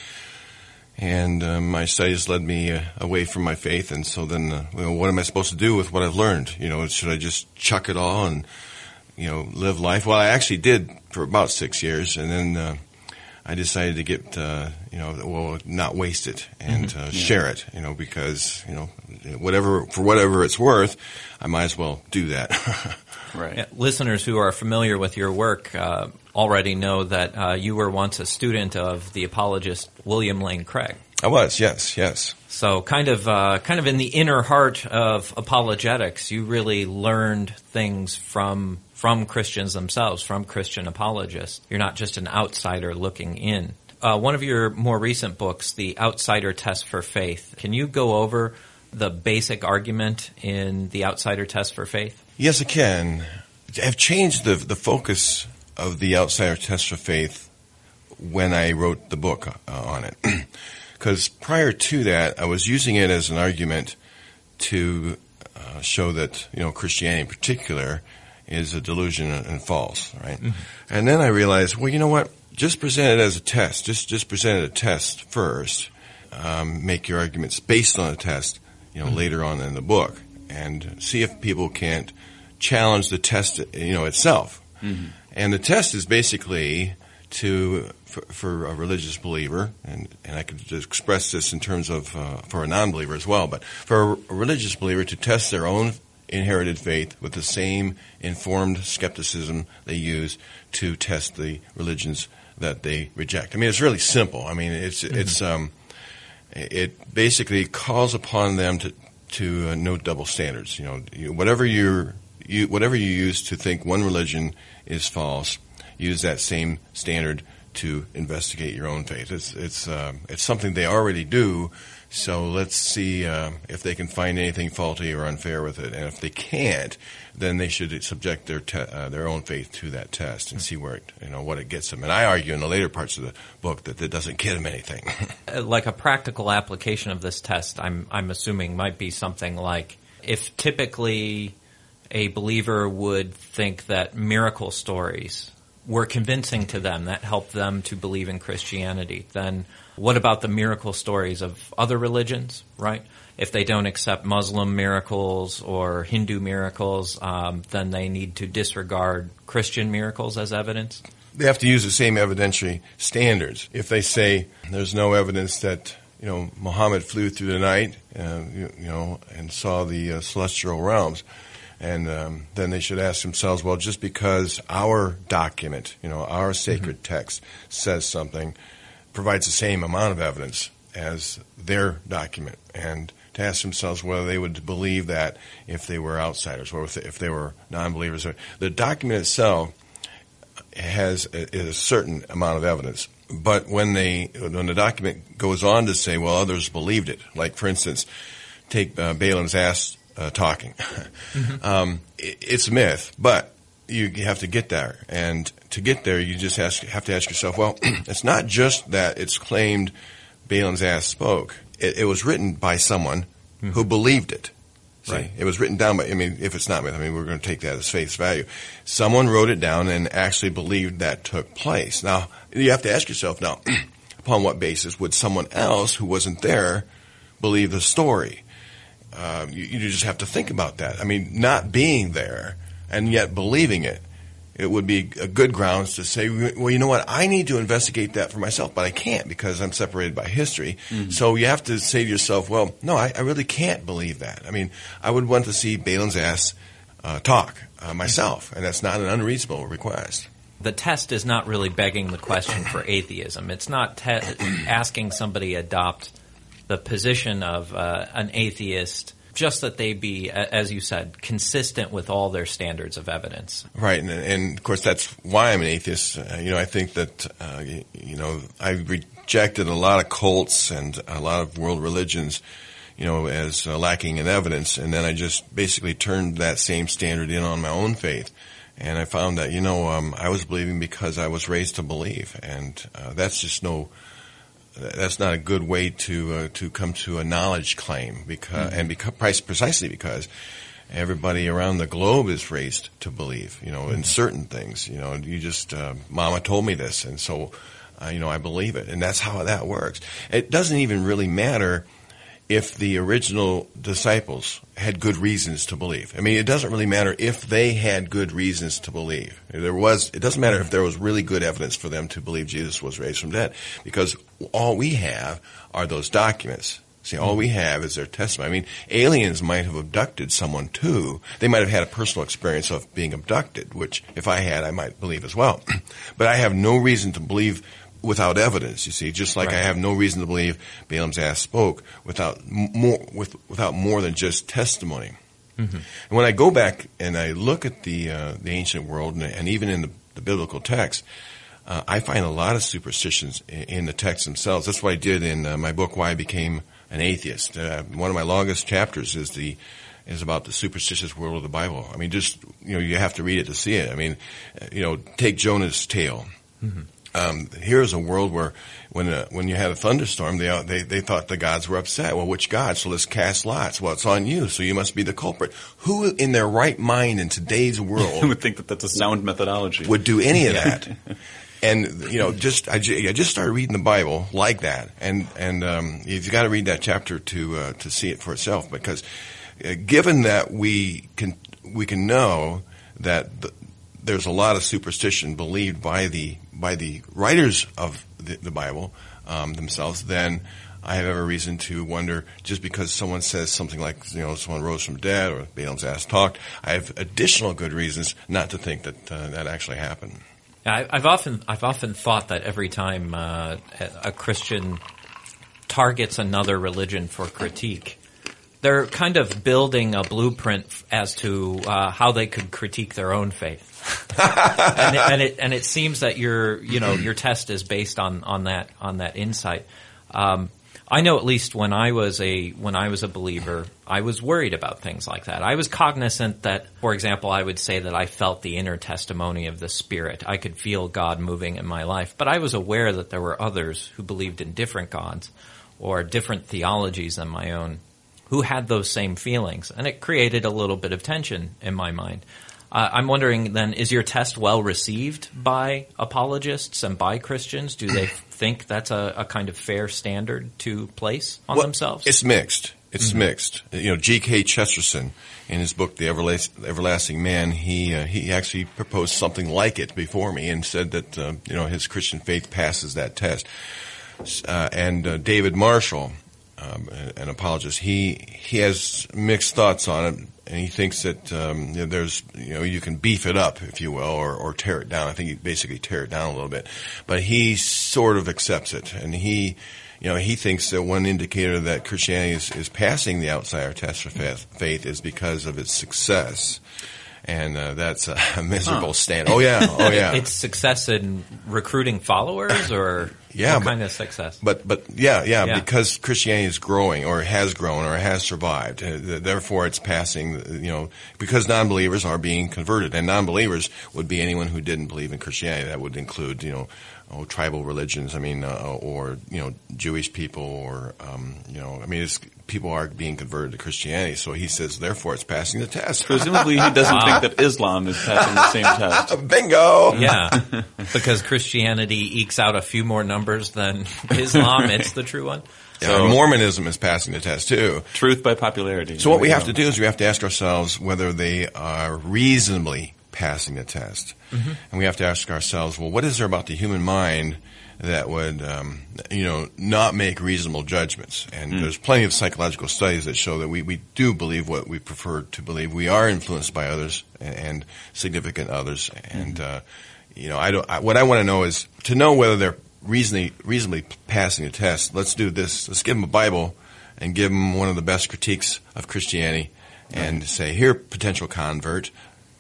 Speaker 7: and um, my studies led me uh, away from my faith. And so then, uh, what am I supposed to do with what I've learned? You know, should I just chuck it all and you know live life? Well, I actually did for about six years, and then. Uh, I decided to get, uh, you know, well, not waste it and uh, share it, you know, because, you know, whatever, for whatever it's worth, I might as well do that.
Speaker 2: Right.
Speaker 3: Yeah, listeners who are familiar with your work uh, already know that uh, you were once a student of the apologist William Lane Craig.
Speaker 7: I was, yes, yes.
Speaker 3: So, kind of, uh, kind of in the inner heart of apologetics, you really learned things from from Christians themselves, from Christian apologists. You're not just an outsider looking in. Uh, one of your more recent books, The Outsider Test for Faith. Can you go over the basic argument in The Outsider Test for Faith?
Speaker 7: Yes, I can. I've changed the the focus of the outsider test for faith when I wrote the book uh, on it, because prior to that, I was using it as an argument to uh, show that you know Christianity in particular is a delusion and false, right? And then I realized, well, you know what? Just present it as a test. Just just present it a test first. Um, make your arguments based on a test, you know, later on in the book, and see if people can't challenge the test, you know, itself. And the test is basically to for, for a religious believer, and, and I could express this in terms of uh, for a non-believer as well, but for a religious believer to test their own inherited faith with the same informed skepticism they use to test the religions that they reject. I mean, it's really simple. I mean, it's it's um, it basically calls upon them to to uh, know double standards. You know, you, whatever you you whatever you use to think one religion is false, use that same standard to investigate your own faith. It's it's um, it's something they already do. So let's see uh, if they can find anything faulty or unfair with it, and if they can't, then they should subject their te- uh, their own faith to that test and see where it, you know what it gets them. And I argue in the later parts of the book that it doesn't get them anything.
Speaker 3: Uh, like a practical application of this test, I'm I'm assuming might be something like if typically a believer would think that miracle stories were convincing to them that helped them to believe in Christianity, then what about the miracle stories of other religions, right? If they don't accept Muslim miracles or Hindu miracles, um, then they need to disregard Christian miracles as evidence?
Speaker 7: They have to use the same evidentiary standards. If they say there's no evidence that you know Muhammad flew through the night, uh, you, you, know, and saw the uh, celestial realms, and um, then they should ask themselves, well, just because our document, you know, our sacred mm-hmm. text says something, provides the same amount of evidence as their document, and to ask themselves whether they would believe that if they were outsiders or if they were non-believers. The document itself has a, a certain amount of evidence, but when they when the document goes on to say, well, others believed it, like for instance, take uh, Balaam's ass uh, talking. mm-hmm. um, it, it's a myth, but you have to get there, and to get there, you just ask, have to ask yourself, well, it's not just that it's claimed Balaam's ass spoke. It, it was written by someone mm-hmm. who believed it. See? Right. It was written down by, I mean, if it's not, myth, I mean, we're going to take that as face value. Someone wrote it down and actually believed that took place. Now, you have to ask yourself now, upon what basis would someone else who wasn't there believe the story? Uh, you, you just have to think about that. I mean, not being there and yet believing it it would be a good grounds to say, well, you know what, I need to investigate that for myself, but I can't because I'm separated by history. Mm-hmm. So you have to say to yourself, well, no, I, I, really can't believe that. I mean, I would want to see Balaam's ass uh, talk uh, myself, and that's not an unreasonable request.
Speaker 3: The test is not really begging the question for atheism. It's not te- asking somebody adopt the position of uh, an atheist just that they be, as you said, consistent with all their standards of evidence.
Speaker 7: Right, and, and of course that's why I'm an atheist. Uh, you know, I think that uh, you know I rejected a lot of cults and a lot of world religions, you know, as uh, lacking in evidence, and then I just basically turned that same standard in on my own faith. And I found that, you know, um, I was believing because I was raised to believe, and uh, that's just no that's not a good way to uh, to come to a knowledge claim because mm-hmm. and because precisely because everybody around the globe is raised to believe you know mm-hmm. in certain things you know you just uh, mama told me this and so uh, you know I believe it and that's how that works it doesn't even really matter if the original disciples had good reasons to believe. I mean, it doesn't really matter if they had good reasons to believe. There was, it doesn't matter if there was really good evidence for them to believe Jesus was raised from dead, because all we have are those documents. See, all we have is their testimony. I mean, aliens might have abducted someone too. They might have had a personal experience of being abducted, which if I had, I might believe as well. but I have no reason to believe without evidence. You see, just like right. I have no reason to believe Balaam's ass spoke without more with, without more than just testimony. Mm-hmm. And when I go back and I look at the uh, the ancient world and, and even in the, the biblical text, uh, I find a lot of superstitions in, in, the texts themselves. That's what I did in uh, my book, Why I Became an Atheist. Uh, one of my longest chapters is the is about the superstitious world of the Bible. I mean, just you know, you have to read it to see it. I mean, uh, you know, take Jonah's tale. Mm-hmm. Um, here's a world where when uh, when you had a thunderstorm, they, they they thought the gods were upset. Well, which god? So let's cast lots. Well, it's on you, so you must be the culprit. Who in their right mind in today's world
Speaker 8: would think that that's a sound methodology?
Speaker 7: Would do any of that? and you know, just I, I, just started reading the Bible like that, and and um, you've got to read that chapter to uh, to see it for itself. Because uh, given that we can we can know that the, there's a lot of superstition believed by the by the writers of the, the Bible um, themselves, then I have every reason to wonder just because someone says something like, you know, someone rose from dead or Balaam's ass talked, I have additional good reasons not to think that uh, that actually happened.
Speaker 3: I, have often I've often thought that every time uh, a Christian targets another religion for critique, they're kind of building a blueprint as to uh, how they could critique their own faith. and, it, and it and it seems that your you know your test is based on on that on that insight. Um, I know at least when I was a when I was a believer, I was worried about things like that. I was cognizant that, for example, I would say that I felt the inner testimony of the Spirit. I could feel God moving in my life, but I was aware that there were others who believed in different gods or different theologies than my own who had those same feelings, and it created a little bit of tension in my mind. Uh, I'm wondering then, is your test well received by apologists and by Christians? Do they think that's a, a kind of fair standard to place on
Speaker 7: Well,
Speaker 3: themselves?
Speaker 7: It's mixed. It's mixed. You know, G.K. Chesterton, in his book *The Everlas- Everlasting Man*, he uh, he actually proposed something like it before me, and said that uh, you know his Christian faith passes that test. Uh, and uh, David Marshall, um, an apologist, he he has mixed thoughts on it, and he thinks that um, you there's you know you can beef it up, if you will, or, or tear it down. I think he basically tear it down a little bit, but he sort of accepts it, and he you know, he thinks that one indicator that Christianity is, is passing the outsider test for faith, faith is because of its success. And uh, that's a miserable stand. Oh yeah, oh yeah.
Speaker 3: It's success in recruiting followers, or
Speaker 7: Yeah,
Speaker 3: what
Speaker 7: but-
Speaker 3: kind of success?
Speaker 7: But but yeah, yeah,
Speaker 3: Yeah.
Speaker 7: because Christianity is growing or has grown or has survived. Uh, Therefore, it's passing. You know, because non-believers are being converted, and non-believers would be anyone who didn't believe in Christianity. That would include you know. Oh, tribal religions. I mean, uh, or you know, Jewish people, or um, you know, I mean, it's, people are being converted to Christianity. So he says, therefore, it's passing the test.
Speaker 8: Presumably, he doesn't think that Islam is passing the same test.
Speaker 7: Bingo!
Speaker 3: yeah, because Christianity ekes out a few more numbers than Islam. It's the true one.
Speaker 7: Yeah,
Speaker 8: So-
Speaker 7: Mormonism is passing the test too.
Speaker 8: Truth by popularity.
Speaker 7: So what we have to do is we have to ask ourselves whether they are reasonably passing the test, and we have to ask ourselves, well, what is there about the human mind that would, um, you know, not make reasonable judgments? And there's plenty of psychological studies that show that we, we do believe what we prefer to believe. We are influenced by others and, and significant others, and uh, you know, I don't. I, what I want to know is to know whether they're reasonably reasonably passing the test. Let's do this. Let's give them a Bible and give them one of the best critiques of Christianity and say, here, potential convert,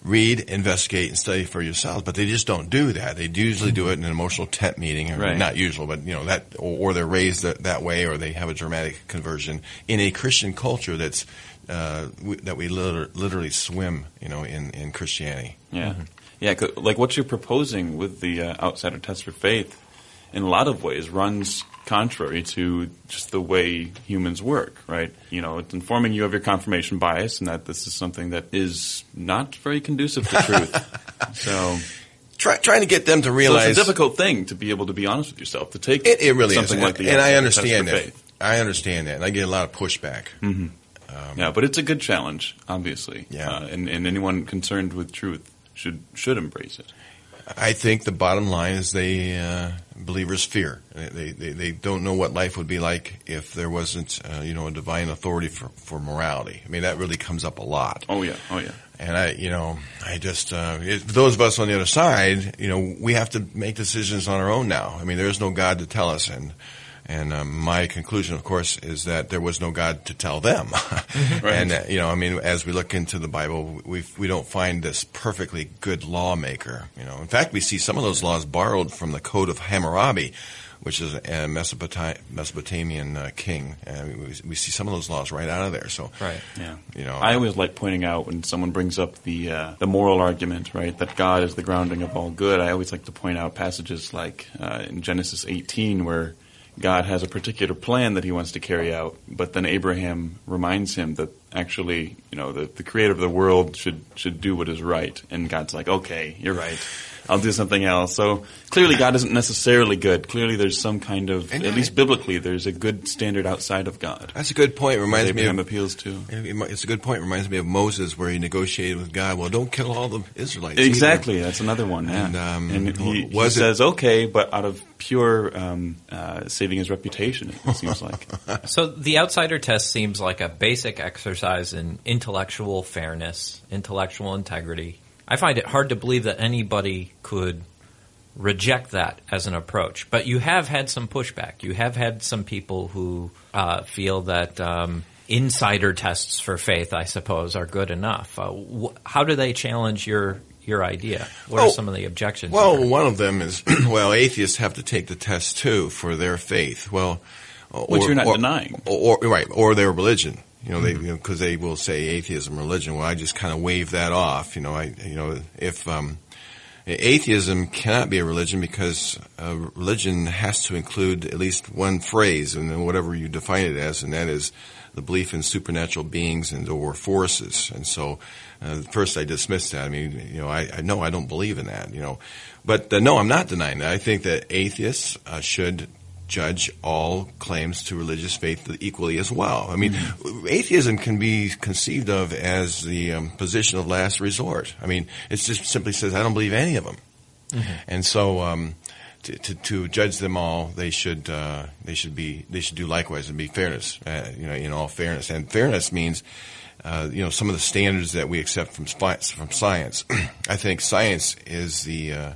Speaker 7: read, investigate, and study for yourselves. But they just don't do that. They usually do it in an emotional tent meeting, or
Speaker 8: Right.
Speaker 7: not usual, but you know that, or, or they're raised that, that way, or they have a dramatic conversion in a Christian culture that's uh, we, that we liter- literally swim, you know, in in Christianity.
Speaker 8: Yeah, yeah. 'cause, Like what you're proposing with the uh, outsider test for faith, in a lot of ways, runs contrary to just the way humans work. Right? You know, it's informing you of your confirmation bias, and that this is something that is not very conducive to truth. so.
Speaker 7: Try, trying to get them to
Speaker 8: So
Speaker 7: realize
Speaker 8: it's a difficult thing to be able to be honest with yourself to take
Speaker 7: It, it really
Speaker 8: something
Speaker 7: is,
Speaker 8: like the
Speaker 7: and I understand that.
Speaker 8: faith.
Speaker 7: I understand that, and I get a lot of pushback.
Speaker 8: Yeah, but it's a good challenge, obviously.
Speaker 7: Yeah.
Speaker 8: uh, and, and anyone concerned with truth should should embrace it.
Speaker 7: I think the bottom line is they uh, believers fear. They, they they don't know what life would be like if there wasn't uh, you know a divine authority for, for morality. I mean that really comes up a lot.
Speaker 8: Oh yeah, oh yeah.
Speaker 7: And I you know I just uh, it, those of us on the other side you know we have to make decisions on our own now. I mean there is no God to tell us and. And um, my conclusion, of course, is that there was no God to tell them. And uh, you know, I mean, as we look into the Bible, we we don't find this perfectly good lawmaker. You know, in fact, we see some of those laws borrowed from the Code of Hammurabi, which is a Mesopota- Mesopotamian uh, king. Uh, we, we see some of those laws right out of there. So,
Speaker 3: Right.
Speaker 8: Yeah,
Speaker 7: You know,
Speaker 8: I always like pointing out when someone brings up the uh, the moral argument, right, that God is the grounding of all good. I always like to point out passages like uh, in Genesis 18 where God has a particular plan that He wants to carry out, but then Abraham reminds him that actually, you know, the, the Creator of the world should should do what is right, and God's like, okay, you're right. I'll do something else. So clearly, God isn't necessarily good. Clearly, there's some kind of,
Speaker 7: And
Speaker 8: at
Speaker 7: I-
Speaker 8: least biblically, there's a good standard outside of God.
Speaker 7: that's a good point. It
Speaker 8: that
Speaker 7: reminds me of
Speaker 8: appeals to.
Speaker 7: It's a good point. It reminds me of Moses, where he negotiated with God. Well, don't kill all the Israelites. either.
Speaker 8: Exactly, that's another one. Yeah.
Speaker 7: And, um,
Speaker 8: And he, he
Speaker 7: was it-
Speaker 8: says okay, but out of pure um, uh, saving his reputation, it seems like.
Speaker 3: So the outsider test seems like a basic exercise in intellectual fairness, intellectual integrity. I find it hard to believe that anybody could reject that as an approach. But you have had some pushback. You have had some people who uh, feel that um, insider tests for faith, I suppose, are good enough. Uh, wh- how do they challenge your your idea? What are some of the objections?
Speaker 7: Well,
Speaker 3: there?
Speaker 7: one of them is well, atheists have to take the test too for their faith. Well,
Speaker 8: Which you're not denying.
Speaker 7: or, or right, or their religion. You know,
Speaker 3: Mm-hmm.
Speaker 7: they you because they will say atheism, religion. Well, I just kind of wave that off. You know, I you know if um, atheism cannot be a religion because uh, religion has to include at least one phrase, and then whatever you define it as, and that is the belief in supernatural beings and or forces. And so, uh, first I dismissed that. I mean, you know, I, I know I don't believe in that. You know, but uh, no, I'm not denying that. I think that atheists uh, should judge all claims to religious faith equally as well. I mean, atheism can be conceived of as the um, position of last resort. I mean, it just simply says I don't believe any of them, and so um, to, to, to judge them all, they should uh, they should be they should do likewise and be fairness. Uh, you know, in all fairness, and fairness means. Uh, you know some of the standards that we accept from from science. I think science is the uh,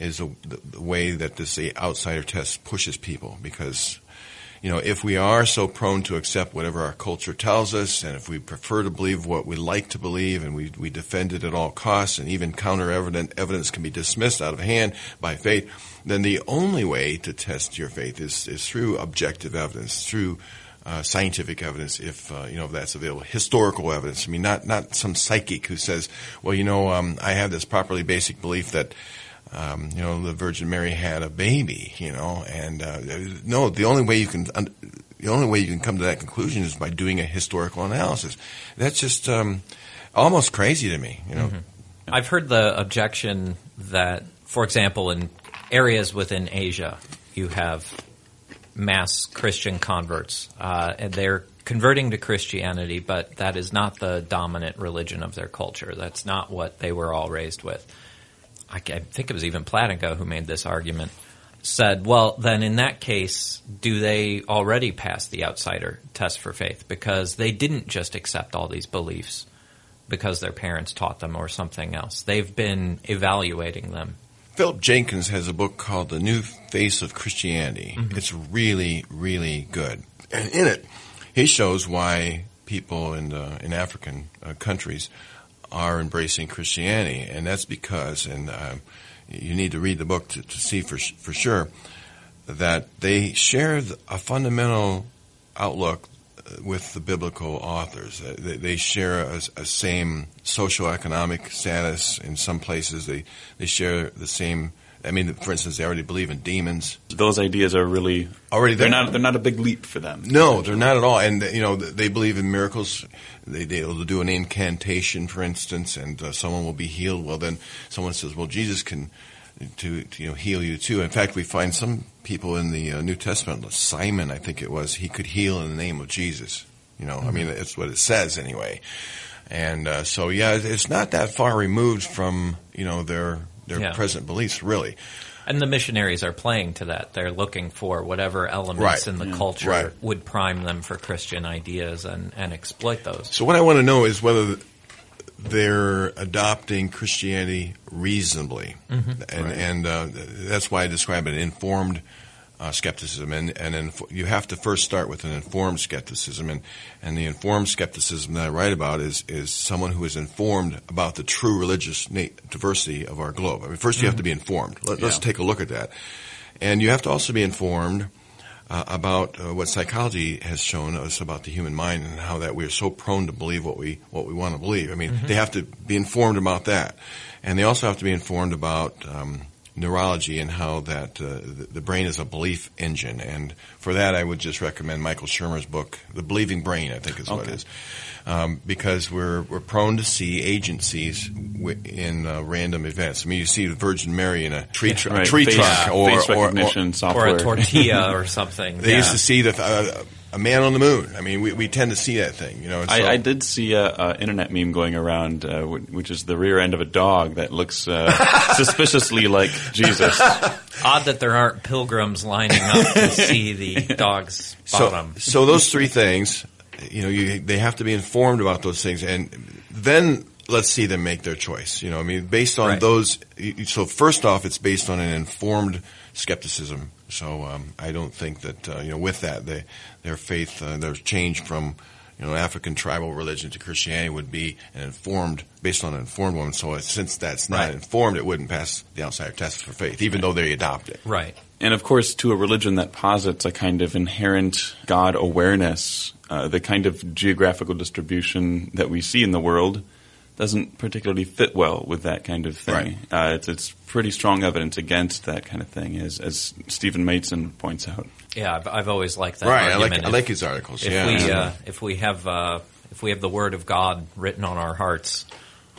Speaker 7: is the, the way that this outsider test pushes people because you know if we are so prone to accept whatever our culture tells us and if we prefer to believe what we like to believe and we, we defend it at all costs and even counter evidence can be dismissed out of hand by faith then the only way to test your faith is, is through objective evidence through uh, scientific evidence, if uh, you know if that's available, historical evidence. I mean, not not some psychic who says, "Well, you know, um, I have this properly basic belief that." Um, you know, the Virgin Mary had a baby, you know, and uh, no, the only way you can, the only way you can come to that conclusion is by doing a historical analysis. That's just um, almost crazy to me, you know.
Speaker 3: I've heard the objection that, for example, in areas within Asia, you have mass Christian converts, uh, and they're converting to Christianity, but that is not the dominant religion of their culture. That's not what they were all raised with. I, think it was even Plantinga who made this argument. Said, well, then in that case, do they already pass the outsider test for faith? Because they didn't just accept all these beliefs because their parents taught them or something else. They've been evaluating them.
Speaker 7: Philip Jenkins has a book called The New Face of Christianity. It's really, really good. And in it, he shows why people in uh, in African uh, countries are embracing Christianity, and that's because, and uh, you need to read the book to, to see for for sure that they share a fundamental outlook uh, with the biblical authors. Uh, They, they share a, a same socioeconomic status in some places. They they share the same. I mean, for instance, they already believe in demons.
Speaker 8: Those ideas are really
Speaker 7: Already
Speaker 8: They're not. They're not a big leap for them.
Speaker 7: No, they're not at all. And you know, they believe in miracles. They they'll do an incantation, for instance, and uh, someone will be healed. Well, then someone says, "Well, Jesus can." To, to you know heal you too. In fact, we find some people in the uh, New Testament. Simon, I think it was, he could heal in the name of Jesus. You know, I mean, that's what it says anyway. And uh, so, yeah, it's not that far removed from you know their their
Speaker 3: Yeah.
Speaker 7: present beliefs, really.
Speaker 3: And the missionaries are playing to that. They're looking for whatever elements
Speaker 7: Right.
Speaker 3: in the culture
Speaker 7: Right.
Speaker 3: would prime them for Christian ideas and, and exploit those.
Speaker 7: So what I want to know is whether they're adopting Christianity reasonably, and and uh, that's why I describe it informed uh, skepticism, and and inf- you have to first start with an informed skepticism, and and the informed skepticism that I write about is is someone who is informed about the true religious na- diversity of our globe. I mean, first you have to be informed. Let, Let's
Speaker 8: Yeah.
Speaker 7: take a look at that, and you have to also be informed uh, about uh, what psychology has shown us about the human mind and how that we are so prone to believe what we what we want to believe. I mean, they have to be informed about that, and they also have to be informed about um, neurology and how that uh, the, the brain is a belief engine. And for that, I would just recommend Michael Shermer's book, The Believing Brain. I think is what it
Speaker 8: Okay.
Speaker 7: is. Um, because we're we're prone to see agencies w- in uh, random events. I mean, you see the Virgin Mary in a tree, tr- a
Speaker 8: Right.
Speaker 7: tree
Speaker 8: face,
Speaker 7: trunk, or,
Speaker 8: face
Speaker 7: or- or-
Speaker 8: recognition
Speaker 3: Or a tortilla or something.
Speaker 7: they
Speaker 3: Yeah.
Speaker 7: used to see the, uh, a man on the moon. I mean, we, we tend to see that thing, you know. and so-
Speaker 8: I, I did see a, a internet meme going around, uh, wh- which is the rear end of a dog that looks uh, suspiciously like Jesus.
Speaker 3: Odd that there aren't pilgrims lining up to see the dog's
Speaker 7: So,
Speaker 3: bottom.
Speaker 7: so those three things, you know, you, they have to be informed about those things, and then let's see them make their choice. You know, I mean, based on
Speaker 3: Right.
Speaker 7: those. So first off, it's based on an informed skepticism. So um, I don't think that uh, you know, with that, they, their faith, uh, their change from you know, African tribal religion to Christianity would be an informed, based on an informed woman. So since that's not
Speaker 8: Right.
Speaker 7: informed, it wouldn't pass the outsider test for faith, even though they adopt it.
Speaker 3: Right.
Speaker 8: And of course, to a religion that posits a kind of inherent God awareness, uh, the kind of geographical distribution that we see in the world doesn't particularly fit well with that kind of thing.
Speaker 7: Right.
Speaker 8: Uh, it's, it's pretty strong evidence against that kind of thing, as, as Stephen Maitzen points out.
Speaker 3: Yeah, I've, I've always liked that.
Speaker 7: Right. I like
Speaker 3: argument.
Speaker 7: I like his articles.
Speaker 3: if
Speaker 7: yeah.
Speaker 3: we
Speaker 7: yeah.
Speaker 3: uh, if we have uh, if we have the word of God written on our hearts,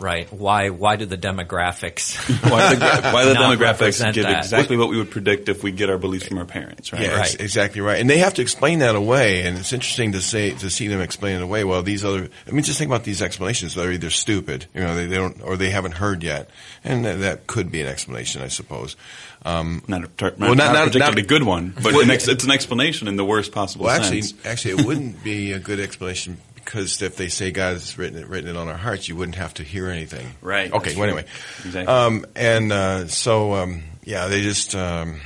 Speaker 3: right? Why why do the demographics?
Speaker 8: Why the, why the
Speaker 3: Not
Speaker 8: demographics
Speaker 3: represent
Speaker 8: give
Speaker 3: that.
Speaker 8: exactly what we would predict if we get our beliefs from our parents, right?
Speaker 7: Yeah,
Speaker 3: Right.
Speaker 7: exactly right. And they have to explain that away, and it's interesting to say to see them explain it away. Well, these other, I mean, just think about these explanations. They're either stupid, you know, they, they don't, or they haven't heard yet, and that, that could be an explanation, I suppose. Um,
Speaker 8: Not a, tar-
Speaker 7: Well,
Speaker 8: not,
Speaker 7: not-
Speaker 8: not a
Speaker 7: not-
Speaker 8: particularly good one, but
Speaker 7: Well,
Speaker 8: an ex- it's an explanation in the worst possible
Speaker 7: well, actually, actually, it wouldn't be a good explanation because if they say God has written it, written it on our hearts, you wouldn't have to hear anything.
Speaker 8: Right,
Speaker 7: Okay. Well, anyway.
Speaker 8: Exactly.
Speaker 7: Um, and uh, so, um, yeah, they just, um,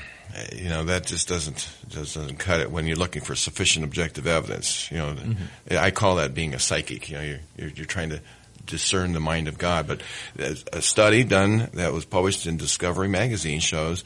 Speaker 7: you know, that just doesn't just doesn't cut it when you're looking for sufficient objective evidence. You know,
Speaker 8: Mm-hmm.
Speaker 7: I call that being a psychic. You know, you're you're, you're trying to discern the mind of God. But a study done that was published in Discovery magazine shows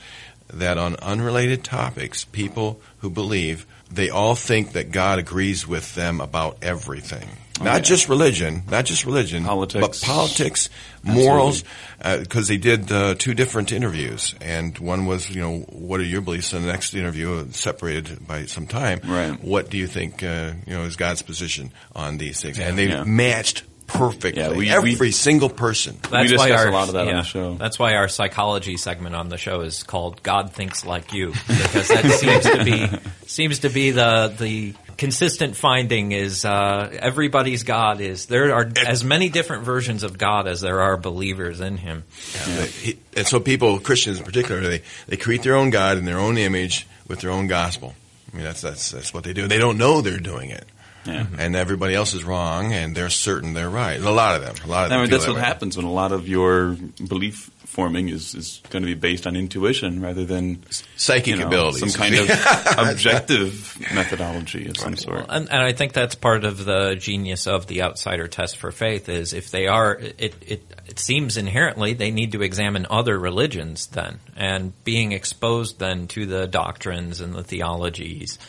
Speaker 7: that on unrelated topics, people who believe they all think that God agrees with them about everything. Not
Speaker 8: yeah.
Speaker 7: just religion, not just religion,
Speaker 8: Politics.
Speaker 7: but politics, morals, because they did uh, two different interviews, and one was, you know, what are your beliefs? And the next interview, uh, separated by some time,
Speaker 8: Right.
Speaker 7: what do you think, uh, you know, is God's position on these things? And they
Speaker 8: Yeah.
Speaker 7: matched perfectly.
Speaker 8: Yeah, we-
Speaker 7: Every
Speaker 8: we-
Speaker 7: single person.
Speaker 3: That's
Speaker 8: discuss
Speaker 3: why our,
Speaker 8: a lot of that on the show.
Speaker 3: That's why our psychology segment on the show is called "God Thinks Like You" because that seems to be seems to be the the consistent finding is uh, everybody's God is there are as many different versions of God as there are believers in Him.
Speaker 7: Yeah, he- and so people, Christians in particular, they, they create their own God in their own image with their own gospel. I mean, that's, that's, that's what they do. They don't know they're doing it.
Speaker 8: Yeah. Mm-hmm.
Speaker 7: And everybody else is wrong, and they're certain they're right. A lot of them. A lot of them.
Speaker 8: I mean, that's
Speaker 7: that
Speaker 8: what
Speaker 7: way.
Speaker 8: happens when a lot of your belief forming is, is going to be based on intuition rather than
Speaker 7: Psychic
Speaker 8: you know,
Speaker 7: abilities.
Speaker 8: some kind of objective methodology of some sort.
Speaker 3: And, and I think that's part of the genius of the outsider test for faith is if they are, it, it, it seems inherently they need to examine other religions then and being exposed then to the doctrines and the theologies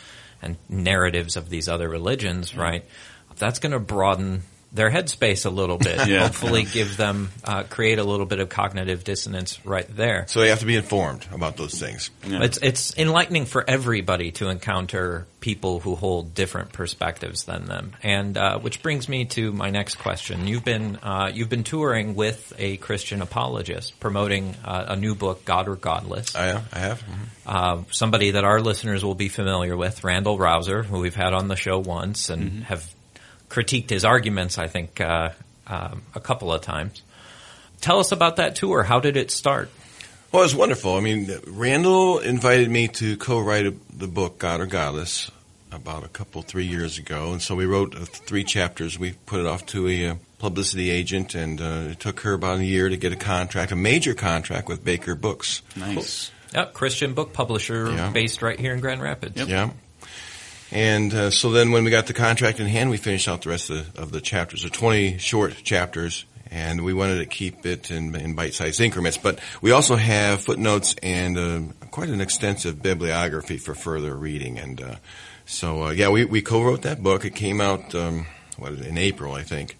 Speaker 3: and narratives of these other religions, right? That's going to broaden their headspace a little bit.
Speaker 8: Yeah.
Speaker 3: Hopefully give them, uh, create a little bit of cognitive dissonance right there.
Speaker 7: So they have to be informed about those things.
Speaker 8: Yeah.
Speaker 3: It's it's enlightening for everybody to encounter people who hold different perspectives than them, and uh, which brings me to my next question. You've been uh, you've been touring with a Christian apologist, promoting uh, a new book, God or Godless.
Speaker 7: I, have. I have. Mhm.
Speaker 3: Uh, somebody that our listeners will be familiar with, Randal Rauser, who we've had on the show once and have critiqued his arguments, I think, uh, um, a couple of times. Tell us about that tour. How did it start?
Speaker 7: Well, it was wonderful. I mean, Randal invited me to co-write a, the book God or Godless about a couple, three years ago, and so we wrote uh, three chapters. We put it off to a uh, publicity agent, and uh, it took her about a year to get a contract, a major contract with Baker Books.
Speaker 8: Nice.
Speaker 3: Yep, Christian book publisher
Speaker 7: Yeah.
Speaker 3: based right here in Grand Rapids.
Speaker 7: Yeah. And uh, so then when we got the contract in hand, we finished out the rest of the, of the chapters. They're 20 short chapters, and we wanted to keep it in, in bite-sized increments. But we also have footnotes and uh, quite an extensive bibliography for further reading. And uh, so, uh, yeah, we, we co-wrote that book. It came out um, what, in April, I think.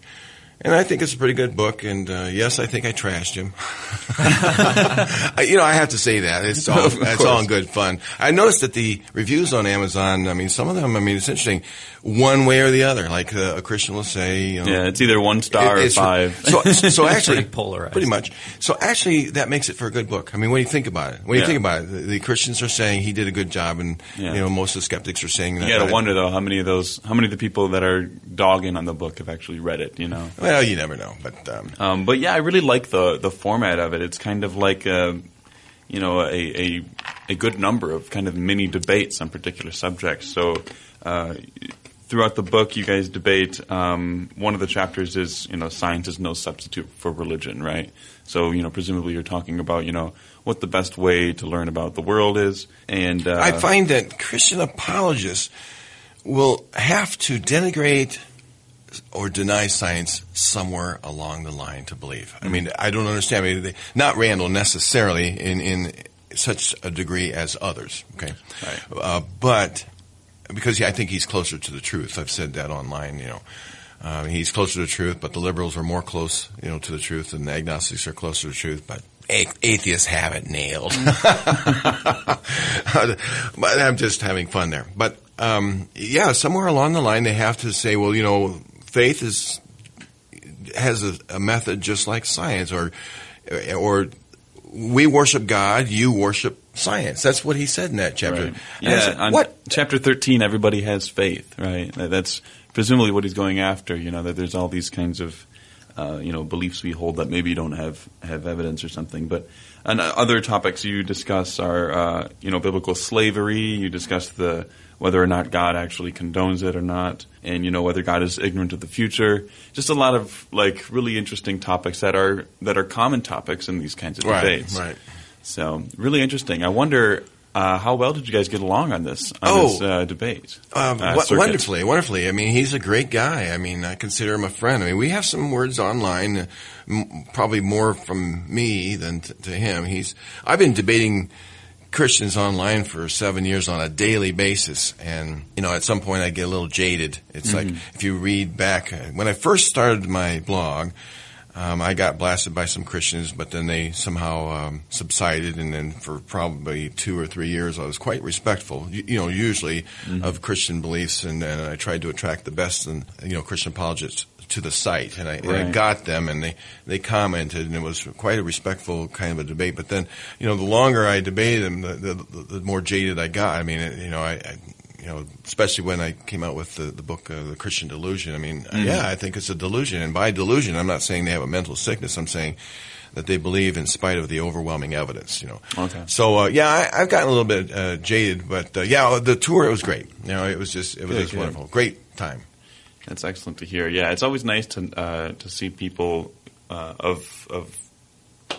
Speaker 7: And I think it's a pretty good book. And uh, yes, I think I trashed him. I- you know, I have to say that it's all
Speaker 8: Of
Speaker 7: it's all in good fun. I noticed that the reviews on Amazon. I mean, some of them. I mean, it's interesting, one way or the other. Like uh, a Christian will say, you know,
Speaker 8: Yeah, it's either one star
Speaker 7: it-
Speaker 8: or
Speaker 7: it's-
Speaker 8: five.
Speaker 7: So, so actually,
Speaker 3: Pretty polarized.
Speaker 7: pretty much. So actually, that makes it for a good book. I mean, when you think about it, when you
Speaker 8: Yeah.
Speaker 7: think about it, the, the Christians are saying he did a good job, and
Speaker 8: Yeah.
Speaker 7: you know, most of the skeptics are saying that.
Speaker 8: You gotta wonder though how many of those, how many of the people that are dogging on the book have actually read it. You know.
Speaker 7: Well, you never know, but um,
Speaker 8: Um, but yeah, I really like the the format of it. It's kind of like a, you know, a, a a good number of kind of mini debates on particular subjects. So uh, throughout the book, you guys debate. Um, one of the chapters is you know science is no substitute for religion, right? So you know, presumably you're talking about you know what the best way to learn about the world is, and uh,
Speaker 7: I find that Christian apologists will have to denigrate or deny science somewhere along the line to believe. I mean, I don't understand. I mean, they, not Randal necessarily in in such a degree as others. Okay,
Speaker 8: Right.
Speaker 7: uh, but because yeah, I think he's closer to the truth. I've said that online. You know, uh, he's closer to the truth, but the liberals are more close, you know, to the truth, and the agnostics are closer to the truth. But atheists have it nailed. but I'm just having fun there. But um, yeah, somewhere along the line, they have to say, well, you know, faith is has a, a method just like science, or or we worship God, you worship science. That's what he said in that chapter.
Speaker 8: Right. Yeah,
Speaker 7: said,
Speaker 8: on
Speaker 7: what?
Speaker 8: chapter 13, everybody has faith, right? That's presumably what he's going after, you know, that there's all these kinds of, uh, you know, beliefs we hold that maybe don't have, have evidence or something. But and other topics you discuss are, uh, you know, biblical slavery. You discuss the whether or not God actually condones it or not, and you know whether God is ignorant of the future. Just a lot of like really interesting topics that are that are common topics in these kinds of
Speaker 7: Right,
Speaker 8: debates.
Speaker 7: right.
Speaker 8: So really interesting. I wonder uh, how well did you guys get along on this on
Speaker 7: Oh.
Speaker 8: this uh, debate?
Speaker 7: Um,
Speaker 8: Uh, circuit?
Speaker 7: wonderfully, wonderfully. I mean, he's a great guy. I mean, I consider him a friend. I mean, we have some words online, uh, m- probably more from me than t- to him. He's. I've been debating Christians online for seven years on a daily basis, and you know, at some point I get a little jaded. It's like if you read back uh, when I first started my blog. Um, I got blasted by some Christians, but then they somehow um, subsided, and then for probably two or three years, I was quite respectful, you, you know, usually of Christian beliefs, and, and I tried to attract the best, and you know, Christian apologists to the site, and I, and I got them, and they they commented, and it was quite a respectful kind of a debate. But then, you know, the longer I debated them, the the, the more jaded I got. I mean, it, you know, I. I you know, especially when I came out with the, the book, uh, The Christian Delusion. I mean, yeah, I think it's a delusion. And by delusion, I'm not saying they have a mental sickness. I'm saying that they believe in spite of the overwhelming evidence, you know.
Speaker 8: Okay.
Speaker 7: So, uh, yeah, I, I've gotten a little bit uh, jaded, but uh, yeah, the tour, it was great. You know, it was just, it was
Speaker 8: Good,
Speaker 7: just
Speaker 8: good.
Speaker 7: wonderful. Great time.
Speaker 8: That's excellent to hear. Yeah, it's always nice to uh, to see people uh, of of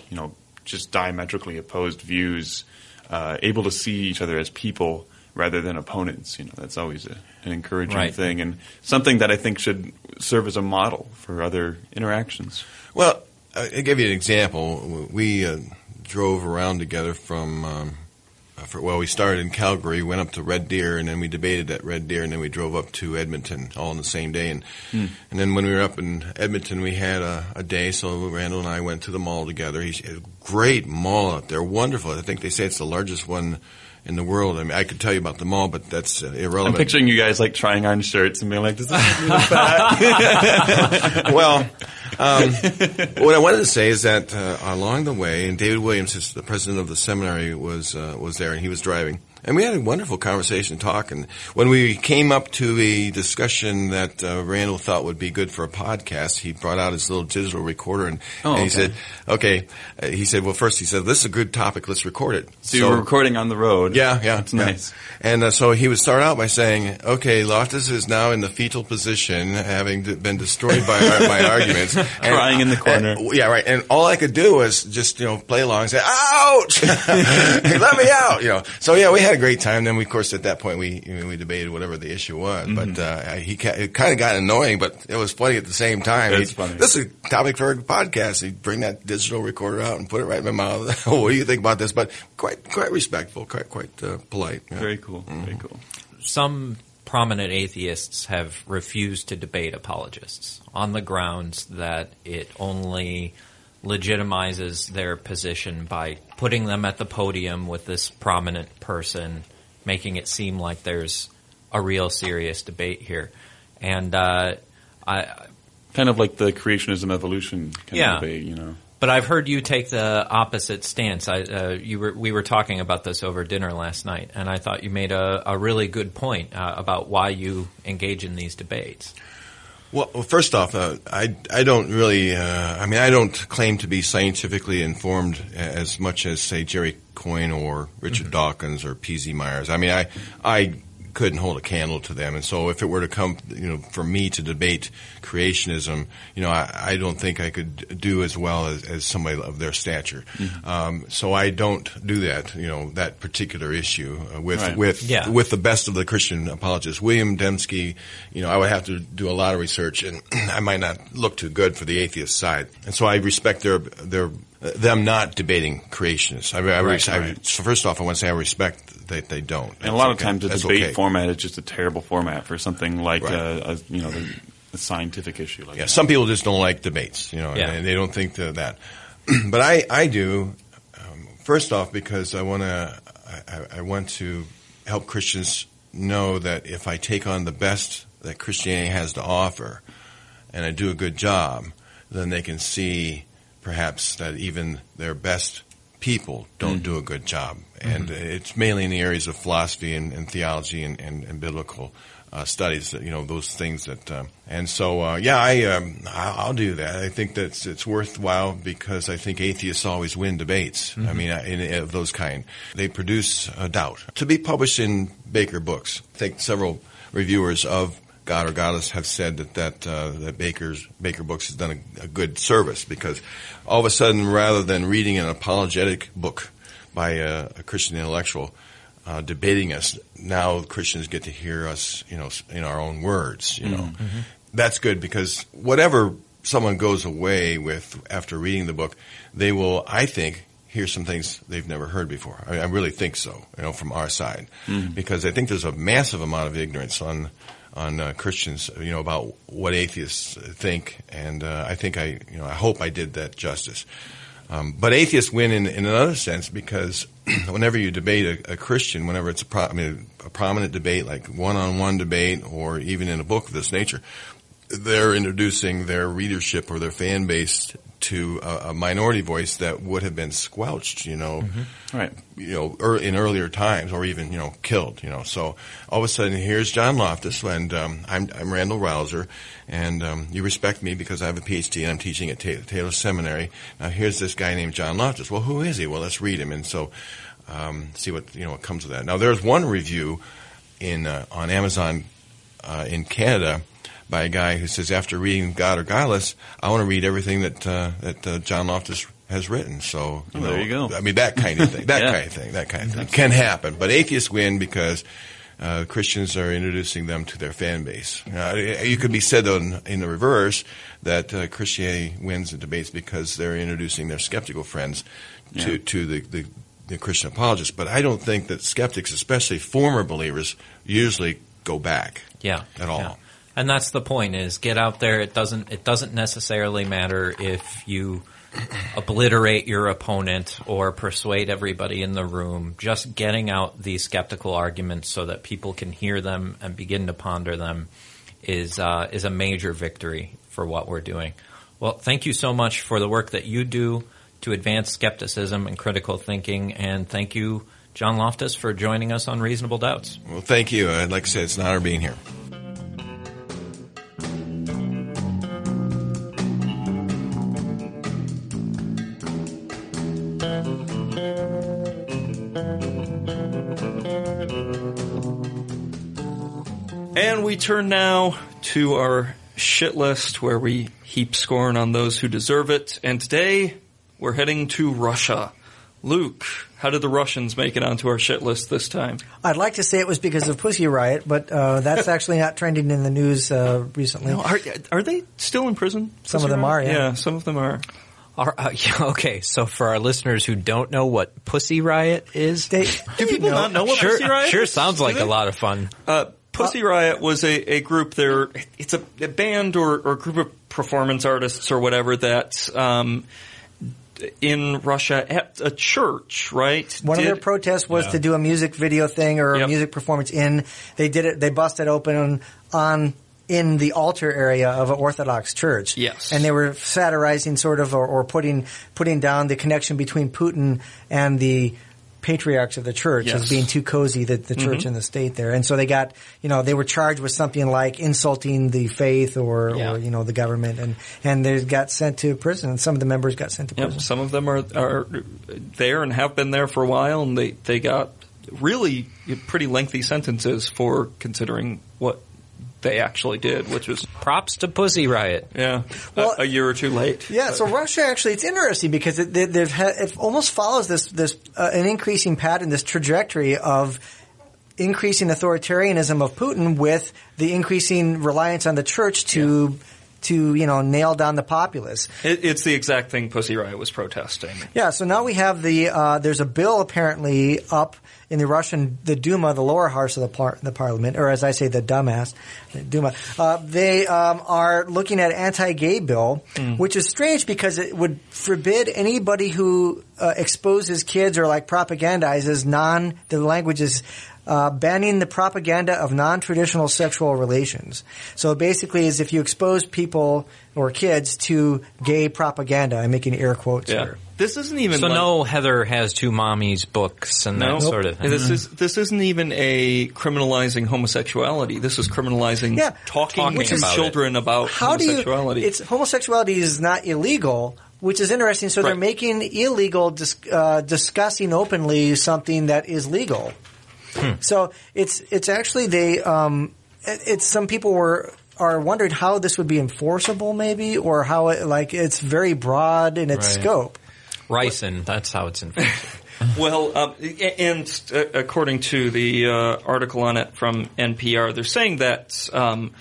Speaker 8: you know just diametrically opposed views uh, able to see each other as people rather than opponents. You know, that's always a, an encouraging
Speaker 3: Right.
Speaker 8: thing and something that I think should serve as a model for other interactions.
Speaker 7: Well, I- I'll give you an example. We uh, drove around together from, um, Uh, for, well, we started in Calgary, went up to Red Deer, and then we debated at Red Deer, and then we drove up to Edmonton all in the same day. And hmm. and then when we were up in Edmonton, we had a, a day, so Randal and I went to the mall together. He's a great mall out there, wonderful. I think they say it's the largest one in the world. I mean, I could tell you about them all, but that's uh,
Speaker 8: I'm
Speaker 7: irrelevant.
Speaker 8: picturing you guys like trying on shirts and being like, "This is really fat."
Speaker 7: well, um, what I wanted to say is that uh, along the way, and David Williams, the president of the seminary, was uh, was there, and he was driving, and we had a wonderful conversation, talk. And when we came up to a discussion that uh, Randal thought would be good for a podcast, he brought out his little digital recorder, and,
Speaker 8: Oh,
Speaker 7: and he
Speaker 8: okay.
Speaker 7: said, "Okay," uh, he said, "Well, first he said this is a good topic, let's record it."
Speaker 8: so you were recording on the road.
Speaker 7: Yeah, yeah,
Speaker 8: That's
Speaker 7: yeah.
Speaker 8: nice.
Speaker 7: And uh, so he would start out by saying, "Okay, Loftus is now in the fetal position, having d- been destroyed by our, my arguments, And-
Speaker 8: Crying in the corner.
Speaker 7: and- yeah, right. And all I could do was just you know play along and say, "Ouch! Hey, let me out!" You know. So yeah, we had a great time. Then, we, of course, at that point, we I mean, we debated whatever the issue was.
Speaker 8: Mm-hmm.
Speaker 7: But uh, he ca- it kind of got annoying, but it was funny at the same time.
Speaker 8: It's
Speaker 7: He'd-
Speaker 8: funny.
Speaker 7: This is a topic for a podcast. He'd bring that digital recorder out and put it right in my mouth. what do you think about this? But quite quite respectful, quite quite uh, polite. yeah.
Speaker 8: Very cool.
Speaker 7: Mm-hmm.
Speaker 8: Very cool.
Speaker 3: some prominent atheists have refused to debate apologists on the grounds that it only legitimizes their position by putting them at the podium with this prominent person, making it seem like there's a real serious debate here. And uh, I,
Speaker 8: Kind of like the creationism evolution kind
Speaker 3: Yeah.
Speaker 8: of debate, you know.
Speaker 3: But I've heard you take the opposite stance. I, uh, you were, we were talking about this over dinner last night, and I thought you made a, a really good point uh, about why you engage in these debates.
Speaker 7: Well, well, first off, uh, I I don't really. Uh, I mean, I don't claim to be scientifically informed as much as say Jerry Coyne or Richard Dawkins or P.Z. Myers. I mean, I I couldn't hold a candle to them. And so, if it were to come, you know, for me to debate creationism, you know, I, I don't think I could do as well as, as somebody of their stature. Um, so I don't do that, you know, that particular issue uh, with
Speaker 8: Right.
Speaker 7: with
Speaker 3: Yeah.
Speaker 7: with the best of the Christian apologists. William Dembski, you know, I would have to do a lot of research, and I might not look too good for the atheist side. And so I respect their their them not debating creationists. I, I,
Speaker 8: Right,
Speaker 7: I-
Speaker 8: right.
Speaker 7: so first off, I want to say I respect that they don't.
Speaker 8: And a lot of
Speaker 7: That's
Speaker 8: times the.
Speaker 7: That's
Speaker 8: debate
Speaker 7: okay.
Speaker 8: format is just a terrible format for something like
Speaker 7: Right.
Speaker 8: a, a you know the, a scientific issue like
Speaker 7: Yeah,
Speaker 8: that.
Speaker 7: some people just don't like debates, you know,
Speaker 3: Yeah.
Speaker 7: and they don't think that. that. but I, I do. Um, first off, because I want to, I, I want to help Christians know that if I take on the best that Christianity has to offer, and I do a good job, then they can see perhaps that even their best people don't do a good job. And it's mainly in the areas of philosophy and, and theology and, and, and biblical uh, studies, that, you know, those things that, um, and so, uh, yeah, I, um, I'll do that. I think that's, it's worthwhile because I think atheists always win debates. I mean, in, of those kind. They produce a doubt. To be published in Baker Books, I think several reviewers of God or Godless have said that that, uh, that Baker's Baker Books has done a, a good service because all of a sudden, rather than reading an apologetic book by a, a Christian intellectual uh, debating us, now Christians get to hear us, you know, in our own words. You know, that's good because whatever someone goes away with after reading the book, they will, I think, hear some things they've never heard before. I, I really think so. You know, from our side, because I think there's a massive amount of ignorance on on uh, Christians, you know, about what atheists think, and uh, I think I, you know, I hope I did that justice. Um, but atheists win in, in another sense because whenever you debate a, a Christian, whenever it's a, pro, I mean, a prominent debate, like one-on-one debate, or even in a book of this nature, they're introducing their readership or their fan base to a, a minority voice that would have been squelched, you know,
Speaker 8: Right.
Speaker 7: you know, er, in earlier times, or even you know, killed. You know, so all of a sudden, here's John Loftus, and um, I'm, I'm Randal Rauser, and um, you respect me because I have a PhD and I'm teaching at Ta- Taylor Seminary. Now, here's this guy named John Loftus. Well, who is he? Well, let's read him, and so um, see what you know what comes of that. Now, there's one review in uh, on Amazon uh, in Canada by a guy who says after reading God or Godless, I want to read everything that uh, that uh, John Loftus has written. So you
Speaker 8: Oh,
Speaker 7: know,
Speaker 8: there you go.
Speaker 7: I mean that kind of thing. That
Speaker 8: Yeah.
Speaker 7: kind of thing. That kind of thing can happen. But atheists win because. Uh, Christians are introducing them to their fan base. Uh, you could be said though in, in the reverse that uh, Christianity wins the debates because they're introducing their skeptical friends to
Speaker 8: Yeah.
Speaker 7: to the, the the Christian apologists. But I don't think that skeptics, especially former believers, usually go back
Speaker 3: Yeah.
Speaker 7: at all.
Speaker 3: yeah. And that's the point is get out there. It doesn't it doesn't necessarily matter if you obliterate your opponent or persuade everybody in the room. Just getting out these skeptical arguments so that people can hear them and begin to ponder them is uh, is a major victory for what we're doing. Well, thank you so much for the work that you do to advance skepticism and critical thinking, and thank you, John Loftus, for joining us on Reasonable Doubts.
Speaker 7: Well, thank you. Uh, like I said, it's an honor being here.
Speaker 2: We turn now to our shit list where we heap scorn on those who deserve it. And today we're heading to Russia. Luke, how did the Russians make it onto our shit list this time?
Speaker 5: I'd like to say it was because of Pussy Riot, but uh, that's actually not trending in the news uh, recently.
Speaker 2: No, are, are they still in prison?
Speaker 5: Some of them are, yeah.
Speaker 2: Yeah, some of them are.
Speaker 3: Our, uh, yeah, okay, so for our listeners who don't know what Pussy Riot is,
Speaker 5: They,
Speaker 2: Do people not know what
Speaker 3: sure,
Speaker 2: Pussy Riot
Speaker 3: sure
Speaker 2: is?
Speaker 3: sounds like a lot of fun.
Speaker 2: Uh, Pussy Riot was a, a group there. It's a, a band or, or group of performance artists or whatever that um, in Russia at a church, right?
Speaker 5: One of their protests was to do a music video thing or
Speaker 2: Yep.
Speaker 5: a music performance in. They did it. They busted open on, on in the altar area of an Orthodox church.
Speaker 2: Yes.
Speaker 5: and they were satirizing sort of or, or putting putting down the connection between Putin and the patriarchs of the church
Speaker 2: Yes.
Speaker 5: as being too cozy, that the church mm-hmm. and the state there. And so they got, you know, they were charged with something like insulting the faith or,
Speaker 3: Yeah.
Speaker 5: or you know, the government and, and they got sent to prison and some of the members got sent to prison.
Speaker 2: Yep, some of them are are there and have been there for a while, and they they got really pretty lengthy sentences for considering what they actually did, which was
Speaker 3: Props to Pussy Riot.
Speaker 2: yeah
Speaker 5: Well-
Speaker 2: a, a year or two late.
Speaker 5: Yeah, so Russia actually, it's interesting because it, they, they've had, it almost follows this, this, uh, an increasing pattern, this trajectory of increasing authoritarianism of Putin with the increasing reliance on the church to, to, you know, nail down the populace.
Speaker 2: It, it's the exact thing Pussy Riot was protesting.
Speaker 5: Yeah, so now we have the, uh, there's a bill apparently up in the Russian, the Duma, the lower house of the, par- the parliament, or as I say, the dumbass, the Duma. Uh, they um, are looking at an anti-gay bill, which is strange because it would forbid anybody who uh, exposes kids or like propagandizes non, the language is uh, banning the propaganda of non-traditional sexual relations. So basically, is if you expose people or kids to gay propaganda, I'm making air quotes
Speaker 2: Yeah,
Speaker 5: here.
Speaker 2: this isn't even
Speaker 3: So
Speaker 2: like,
Speaker 3: no Heather has two mommies books and
Speaker 2: No,
Speaker 3: that sort of thing.
Speaker 2: This is this isn't even a criminalizing homosexuality. This is criminalizing
Speaker 5: Yeah,
Speaker 2: talking,
Speaker 3: talking
Speaker 2: to
Speaker 3: about it.
Speaker 2: children about
Speaker 5: How do you?
Speaker 2: homosexuality.
Speaker 5: It's homosexuality is not illegal, which is interesting. So they're making illegal dis, uh, discussing openly something that is legal.
Speaker 2: Hmm.
Speaker 5: So it's it's actually they um, it- it's some people were are wondering how this would be enforceable, maybe, or how it like it's very broad in its
Speaker 4: Right.
Speaker 5: scope.
Speaker 3: Ricin, that's how it's enforced.
Speaker 2: Well, um, and uh, according to the uh, article on it from NPR, they're saying that um,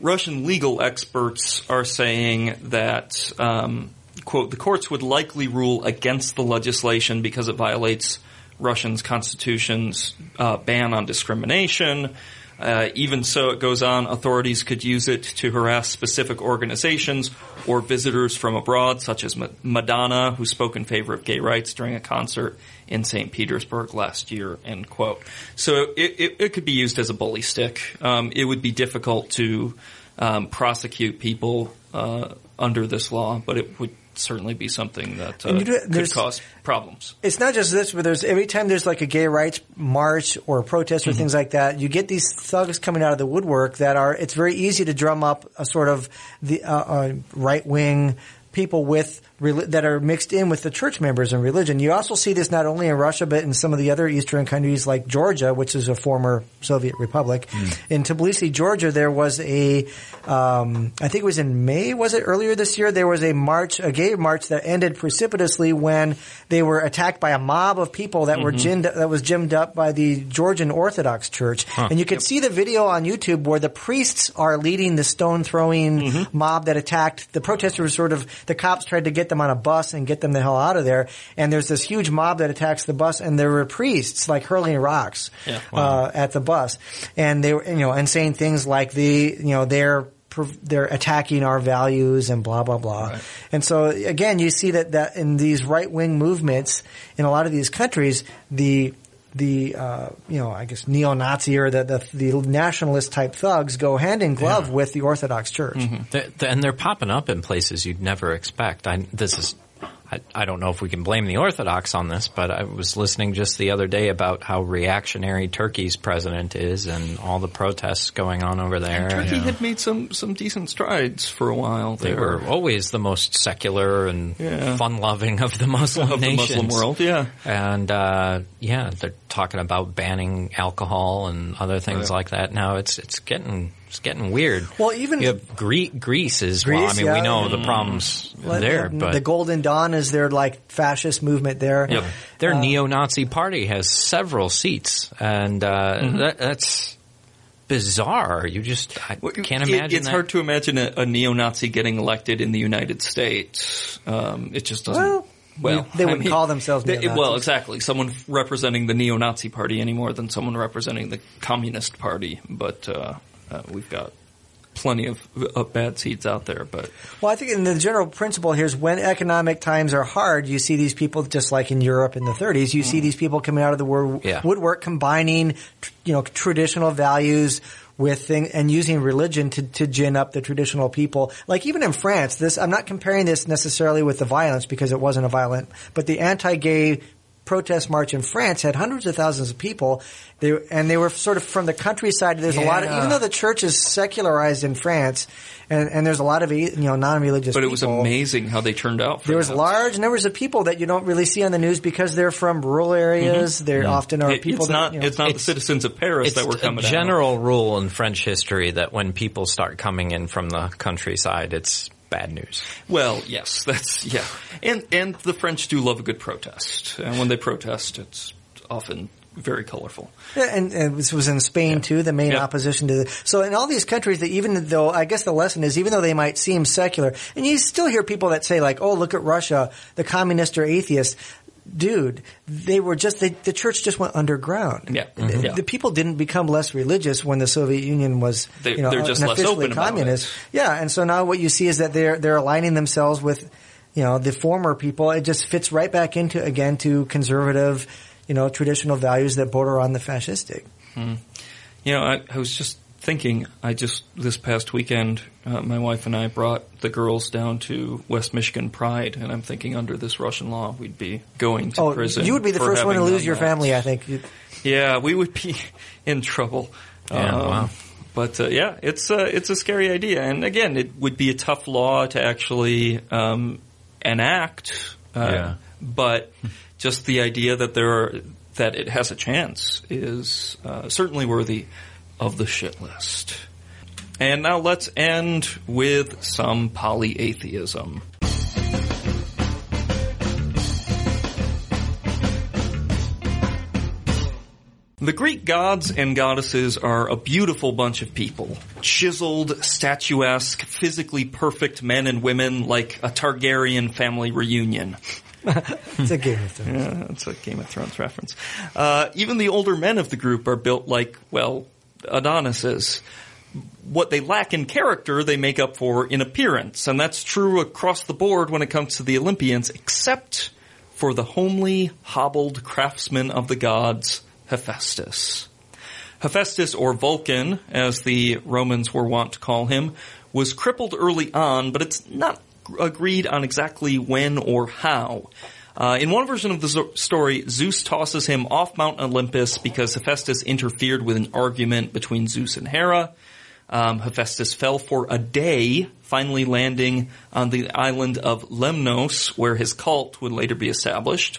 Speaker 2: Russian legal experts are saying that, um, quote, the courts would likely rule against the legislation because it violates Russian's constitution's uh, ban on discrimination. Uh, even so, it goes on, authorities could use it to harass specific organizations or visitors from abroad, such as Ma- Madonna, who spoke in favor of gay rights during a concert in St. Petersburg last year, end quote. So it, it, it could be used as a bully stick. Um, it would be difficult to um, prosecute people uh, under this law, but it would certainly be something that uh,
Speaker 5: do-
Speaker 2: could cause problems.
Speaker 5: It's not just this, but there's every time there's like a gay rights march or protest or things like that, you get these thugs coming out of the woodwork that are. It's very easy to drum up a sort of the uh, uh, right wing people with that are mixed in with the church members and religion. You also see this not only in Russia but in some of the other eastern countries like Georgia, which is a former Soviet republic. Hmm. In Tbilisi, Georgia, there was a, um, I think it was in May, was it earlier this year? There was a march, a gay march that ended precipitously when they were attacked by a mob of people that were mm-hmm. ginned, that was gymmed up by the Georgian Orthodox Church. And you could see the video on YouTube where the priests are leading the stone throwing mm-hmm. mob that attacked. The protesters sort of, the cops tried to get them on a bus and get them the hell out of there. And there's this huge mob that attacks the bus and there were priests like hurling rocks
Speaker 2: Yeah.
Speaker 5: uh, at the bus. And they were, you know, and saying things like the, you know, they're, they're attacking our values and blah blah blah. And so again, you see that that in these right wing movements in a lot of these countries, the the uh, you know I guess neo Nazi or the, the the nationalist type thugs go hand in glove with the Orthodox Church.
Speaker 3: They're- they're- and they're popping up in places you'd never expect. I, this is, I, I don't know if we can blame the Orthodox on this, but I was listening just the other day about how reactionary Turkey's president is and all the protests going on over there.
Speaker 2: Turkey had made some some decent strides for a while.
Speaker 3: They
Speaker 2: there.
Speaker 3: were always the most secular and
Speaker 2: Yeah.
Speaker 3: fun-loving of the Muslim
Speaker 2: of the. Muslim world. Yeah,
Speaker 3: And uh, yeah, they're talking about banning alcohol and other things like that. Now it's it's getting it's getting weird.
Speaker 5: Well, even-
Speaker 3: you have Gre- Greece is well. I mean,
Speaker 5: yeah.
Speaker 3: we know the problems
Speaker 5: Well,
Speaker 3: there,
Speaker 5: the,
Speaker 3: but
Speaker 5: the Golden Dawn is their like fascist movement there.
Speaker 3: Yep. Their
Speaker 5: Uh,
Speaker 3: neo-Nazi party has several seats, and uh,
Speaker 2: Mm-hmm.
Speaker 3: that, that's bizarre. You just I
Speaker 2: Well,
Speaker 3: can't
Speaker 2: it-
Speaker 3: imagine.
Speaker 2: It's
Speaker 3: that.
Speaker 2: hard to imagine a, a neo-Nazi getting elected in the United States. Um, it just doesn't.
Speaker 5: Well,
Speaker 2: Well,
Speaker 5: they wouldn't
Speaker 2: mean,
Speaker 5: call themselves
Speaker 2: they- well, exactly. Someone representing the neo-Nazi party any more than someone representing the Communist Party. But uh, uh, we've got plenty of, of bad seeds out there. But
Speaker 5: Well, I think in the general principle here is when economic times are hard, you see these people just like in Europe in the 30s. You see these people coming out of the
Speaker 3: Yeah.
Speaker 5: woodwork, combining, tr- you know, traditional values with thing and using religion to, to gin up the traditional people. Like even in France, this I'm not comparing this necessarily with the violence because it wasn't a violent, but the anti-gay protest march in France had hundreds of thousands of people. They, and they were sort of from the countryside. There's a lot of, even though the church is secularized in France, and, and there's a lot of, you know, non-religious
Speaker 2: But it was amazing how they turned out. For
Speaker 5: There was
Speaker 2: that.
Speaker 5: large numbers of people that you don't really see on the news because they're from rural areas. There often are
Speaker 2: Mm-hmm. It-
Speaker 5: people
Speaker 2: it's
Speaker 5: that,
Speaker 2: not.
Speaker 5: you know,
Speaker 2: it's not the citizens of Paris
Speaker 3: It's
Speaker 2: that were coming
Speaker 3: a
Speaker 2: out.
Speaker 3: general rule in French history that when people start coming in from the countryside, it's bad news.
Speaker 2: Well, yes, that's yeah, and and the French do love a good protest, and when they protest, it's often very colorful.
Speaker 5: Yeah, and, and this was in Spain too, the main
Speaker 2: Yeah.
Speaker 5: opposition to the, so in all these countries that even though, I guess the lesson is even though they might seem secular, and you still hear people that say like, oh look at Russia, the communist or atheist, dude, they were just, they, the church just went underground.
Speaker 2: Yeah.
Speaker 5: The,
Speaker 2: Mhm. Yeah.
Speaker 5: the people didn't become less religious when the Soviet Union was,
Speaker 2: They-
Speaker 5: you know,
Speaker 2: they're just less open about
Speaker 5: communist. Yeah, and so now what you see is that they're, they're aligning themselves with, you know, the former people. It just fits right back into, again, to conservative, you know, traditional values that border on the fascistic.
Speaker 2: You know, I, I was just thinking. I just this past weekend, uh, my wife and I brought the girls down to West Michigan Pride, and I'm thinking under this Russian law, we'd be going to
Speaker 5: Oh,
Speaker 2: prison.
Speaker 5: you would be the first one to lose your
Speaker 2: that.
Speaker 5: family, I think. You-
Speaker 2: Yeah, we would be in trouble.
Speaker 3: Yeah, wow.
Speaker 2: But uh, yeah, it's a it's a scary idea, and again, it would be a tough law to actually um, enact. Uh,
Speaker 4: Yeah.
Speaker 2: But just the idea that there are that it has a chance is uh, certainly worthy of the shit list. And now let's end with some polyatheism. The Greek gods and goddesses are a beautiful bunch of people. Chiseled, statuesque, physically perfect men and women like a Targaryen family reunion.
Speaker 5: It's a Game of Thrones.
Speaker 2: Yeah, it's a Game of Thrones reference. Uh, even the older men of the group are built like, well, Adonises. What they lack in character, they make up for in appearance. And that's true across the board when it comes to the Olympians, except for the homely, hobbled craftsman of the gods, Hephaestus. Hephaestus, or Vulcan, as the Romans were wont to call him, was crippled early on, but it's not agreed on exactly when or how. Uh, in one version of the story, Zeus tosses him off Mount Olympus because Hephaestus interfered with an argument between Zeus and Hera. Um, Hephaestus fell for a day, finally landing on the island of Lemnos, where his cult would later be established.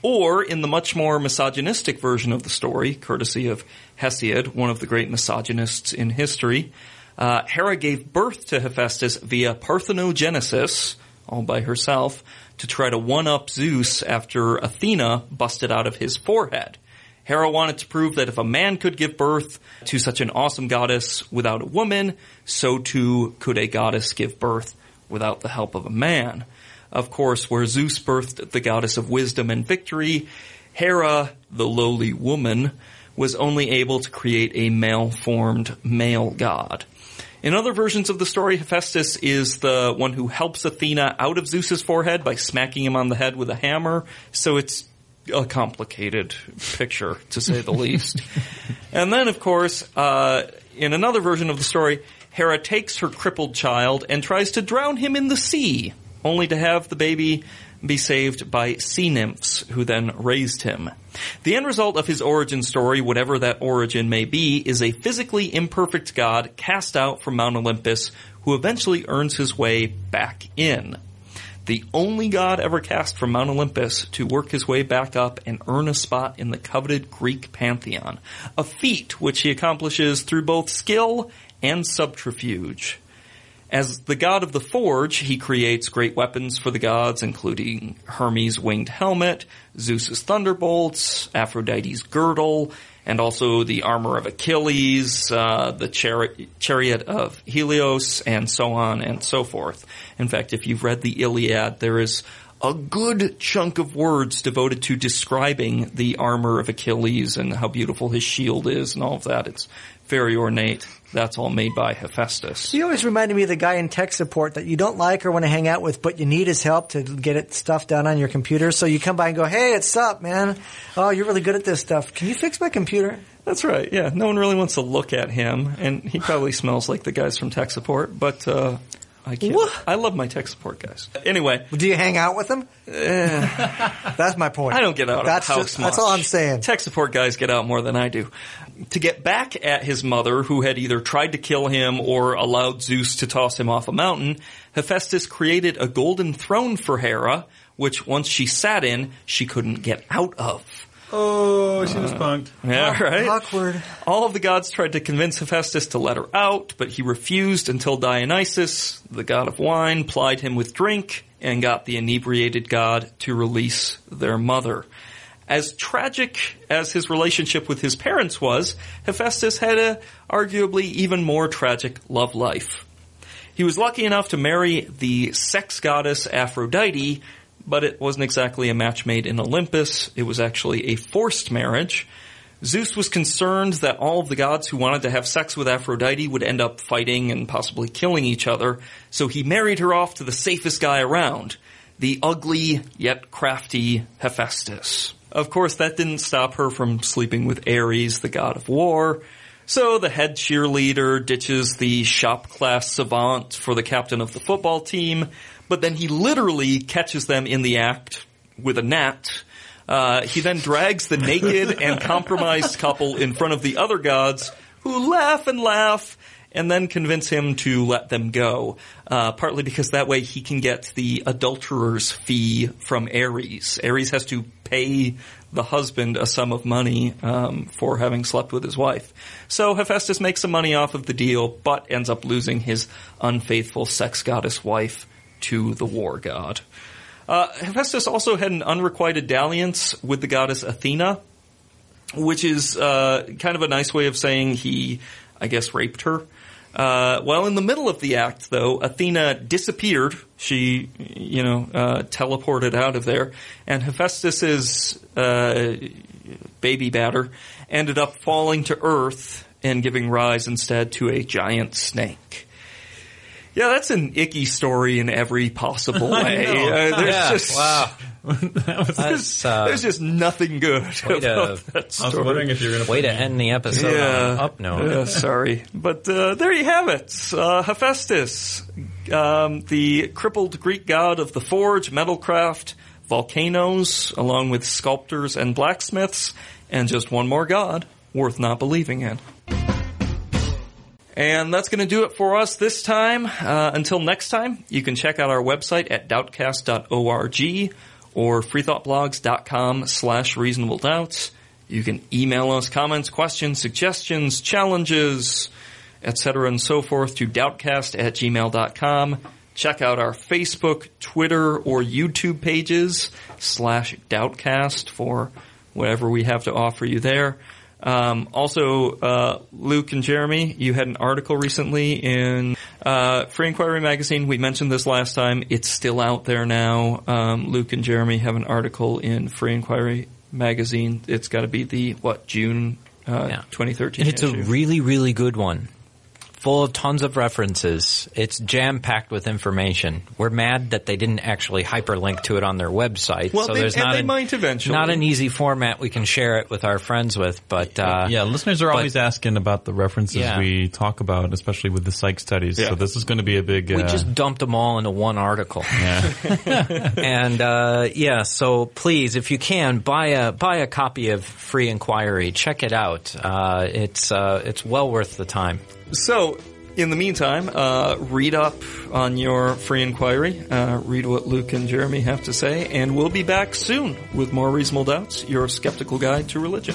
Speaker 2: Or in the much more misogynistic version of the story, courtesy of Hesiod, one of the great misogynists in history, uh, Hera gave birth to Hephaestus via parthenogenesis, all by herself, to try to one-up Zeus after Athena busted out of his forehead. Hera wanted to prove that if a man could give birth to such an awesome goddess without a woman, so too could a goddess give birth without the help of a man. Of course, where Zeus birthed the goddess of wisdom and victory, Hera, the lowly woman, was only able to create a male-formed male god. In other versions of the story, Hephaestus is the one who helps Athena out of Zeus's forehead by smacking him on the head with a hammer, so it's a complicated picture, to say the least. And then, of course, uh, in another version of the story, Hera takes her crippled child and tries to drown him in the sea, only to have the baby be saved by sea nymphs, who then raised him. The end result of his origin story, whatever that origin may be, is a physically imperfect god cast out from Mount Olympus, who eventually earns his way back in the only god ever cast from Mount Olympus to work his way back up and earn a spot in the coveted Greek pantheon, a feat which he accomplishes through both skill and subterfuge. As the god of the forge, he creates great weapons for the gods, including Hermes' winged helmet, Zeus's thunderbolts, Aphrodite's girdle, and also the armor of Achilles, uh, the chari- chariot of Helios, and so on and so forth. In fact, if you've read the Iliad, there is a good chunk of words devoted to describing the armor of Achilles and how beautiful his shield is and all of that. It's very ornate. That's all made by Hephaestus.
Speaker 5: He always reminded me of the guy in tech support that you don't like or want to hang out with, but you need his help to get it stuff done on your computer. So you come by and go, "Hey, it's up, man. Oh, you're really good at this stuff. Can you fix my computer?"
Speaker 2: That's right. Yeah, no one really wants to look at him, and he probably smells like the guys from tech support. But uh, I can't.
Speaker 5: What?
Speaker 2: I love my tech support guys. Anyway,
Speaker 5: Do you hang out with them? That's my point.
Speaker 2: I don't get out of
Speaker 5: that's
Speaker 2: the house
Speaker 5: just-
Speaker 2: much.
Speaker 5: That's all I'm saying.
Speaker 2: Tech support guys get out more than I do. To get back at his mother, who had either tried to kill him or allowed Zeus to toss him off a mountain, Hephaestus created a golden throne for Hera, which once she sat in, she couldn't get out of.
Speaker 4: Oh, she was uh, punked.
Speaker 2: Yeah, right?
Speaker 5: Awkward.
Speaker 2: All of the gods tried to convince Hephaestus to let her out, but he refused until Dionysus, the god of wine, plied him with drink and got the inebriated god to release their mother. As tragic as his relationship with his parents was, Hephaestus had a arguably even more tragic love life. He was lucky enough to marry the sex goddess Aphrodite, but it wasn't exactly a match made in Olympus. It was actually a forced marriage. Zeus was concerned that all of the gods who wanted to have sex with Aphrodite would end up fighting and possibly killing each other, so he married her off to the safest guy around, the ugly yet crafty Hephaestus. Of course, that didn't stop her from sleeping with Ares, the god of war. So the head cheerleader ditches the shop class savant for the captain of the football team, but then he literally catches them in the act with a gnat. Uh, he then drags the naked and compromised couple in front of the other gods, who laugh and laugh, and then convince him to let them go. Uh, partly because that way he can get the adulterer's fee from Ares. Ares has to pay the husband a sum of money um, for having slept with his wife. So Hephaestus makes some money off of the deal, but ends up losing his unfaithful sex goddess wife to the war god. Uh, Hephaestus also had an unrequited dalliance with the goddess Athena, which is uh, kind of a nice way of saying he, I guess, raped her. Uh, well, in the middle of the act, though, Athena disappeared. She, you know, uh, teleported out of there, and Hephaestus's uh, baby batter ended up falling to Earth and giving rise instead to a giant snake. Yeah, that's an icky story in every possible way. Uh, there's
Speaker 3: Yeah,
Speaker 2: just
Speaker 3: wow.
Speaker 2: there's,
Speaker 3: uh,
Speaker 2: there's just nothing good
Speaker 3: Way to-
Speaker 2: about that
Speaker 4: I was
Speaker 2: story.
Speaker 4: wondering if you're going to
Speaker 3: Way to end the episode on an up note.
Speaker 2: Yeah, sorry. But uh, there you have it. Uh, Hephaestus, um, the crippled Greek god of the forge, metalcraft, volcanoes, along with sculptors and blacksmiths, and just one more god worth not believing in. And that's going to do it for us this time. Uh, until next time, you can check out our website at doubtcast.org or freethoughtblogs.com slash reasonable doubts. You can email us comments, questions, suggestions, challenges, etc. and so forth to doubtcast at gmail.com. Check out our Facebook, Twitter, or YouTube pages slash doubtcast for whatever we have to offer you there. Um, also, uh, Luke and Jeremy, you had an article recently in uh, Free Inquiry magazine. We mentioned this last time. It's still out there now. Um, Luke and Jeremy have an article in Free Inquiry magazine. It's got to be the what June uh,
Speaker 3: Yeah.
Speaker 2: 2013.
Speaker 3: And it's a really, really good one. Full of tons of references. It's jam packed with information. We're mad that they didn't actually hyperlink to it on their website.
Speaker 2: Well,
Speaker 3: so
Speaker 2: they-
Speaker 3: there's not
Speaker 2: they
Speaker 3: an,
Speaker 2: might eventually.
Speaker 3: not an easy format we can share it with our friends with. But uh,
Speaker 4: Yeah, listeners are
Speaker 3: But-
Speaker 4: always asking about the references
Speaker 3: Yeah.
Speaker 4: we talk about, especially with the psych studies.
Speaker 2: Yeah.
Speaker 4: So this is going to be a big.
Speaker 3: Uh, we
Speaker 4: uh,
Speaker 3: just dumped them all into one article.
Speaker 4: yeah.
Speaker 3: and uh, yeah, so please, if you can, buy a buy a copy of Free Inquiry. Check it out. Uh, it's uh, it's well worth the time.
Speaker 2: So, in the meantime, uh, read up on your free inquiry. Uh, read what Luke and Jeremy have to say, and we'll be back soon with more Reasonable Doubts, your skeptical guide to religion.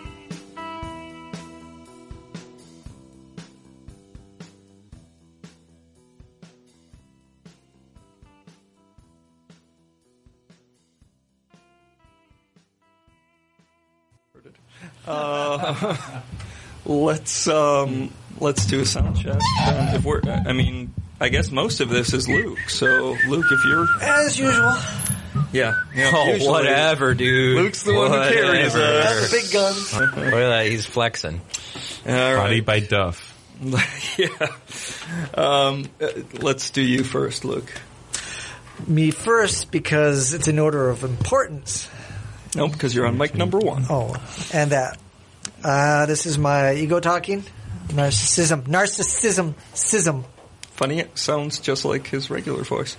Speaker 2: Let's um, let's do a sound check. Um, if we're, I mean, I guess most of this is Luke. So, Luke, if you're
Speaker 5: As usual.
Speaker 2: Yeah. yeah
Speaker 3: Oh,
Speaker 2: usually
Speaker 3: whatever, dude.
Speaker 2: Luke's the one who carries
Speaker 3: Whatever.
Speaker 2: us.
Speaker 5: The big guns.
Speaker 3: Look at that. He's flexing.
Speaker 2: All
Speaker 4: Body by Duff.
Speaker 2: yeah. Um, uh, let's do you first, Luke.
Speaker 5: Me first because it's in order of importance.
Speaker 2: No, because you're on mic number one.
Speaker 5: Oh, and that. Uh, this is my ego talking. Narcissism. Narcissism. Sism.
Speaker 2: Funny, it sounds just like his regular voice.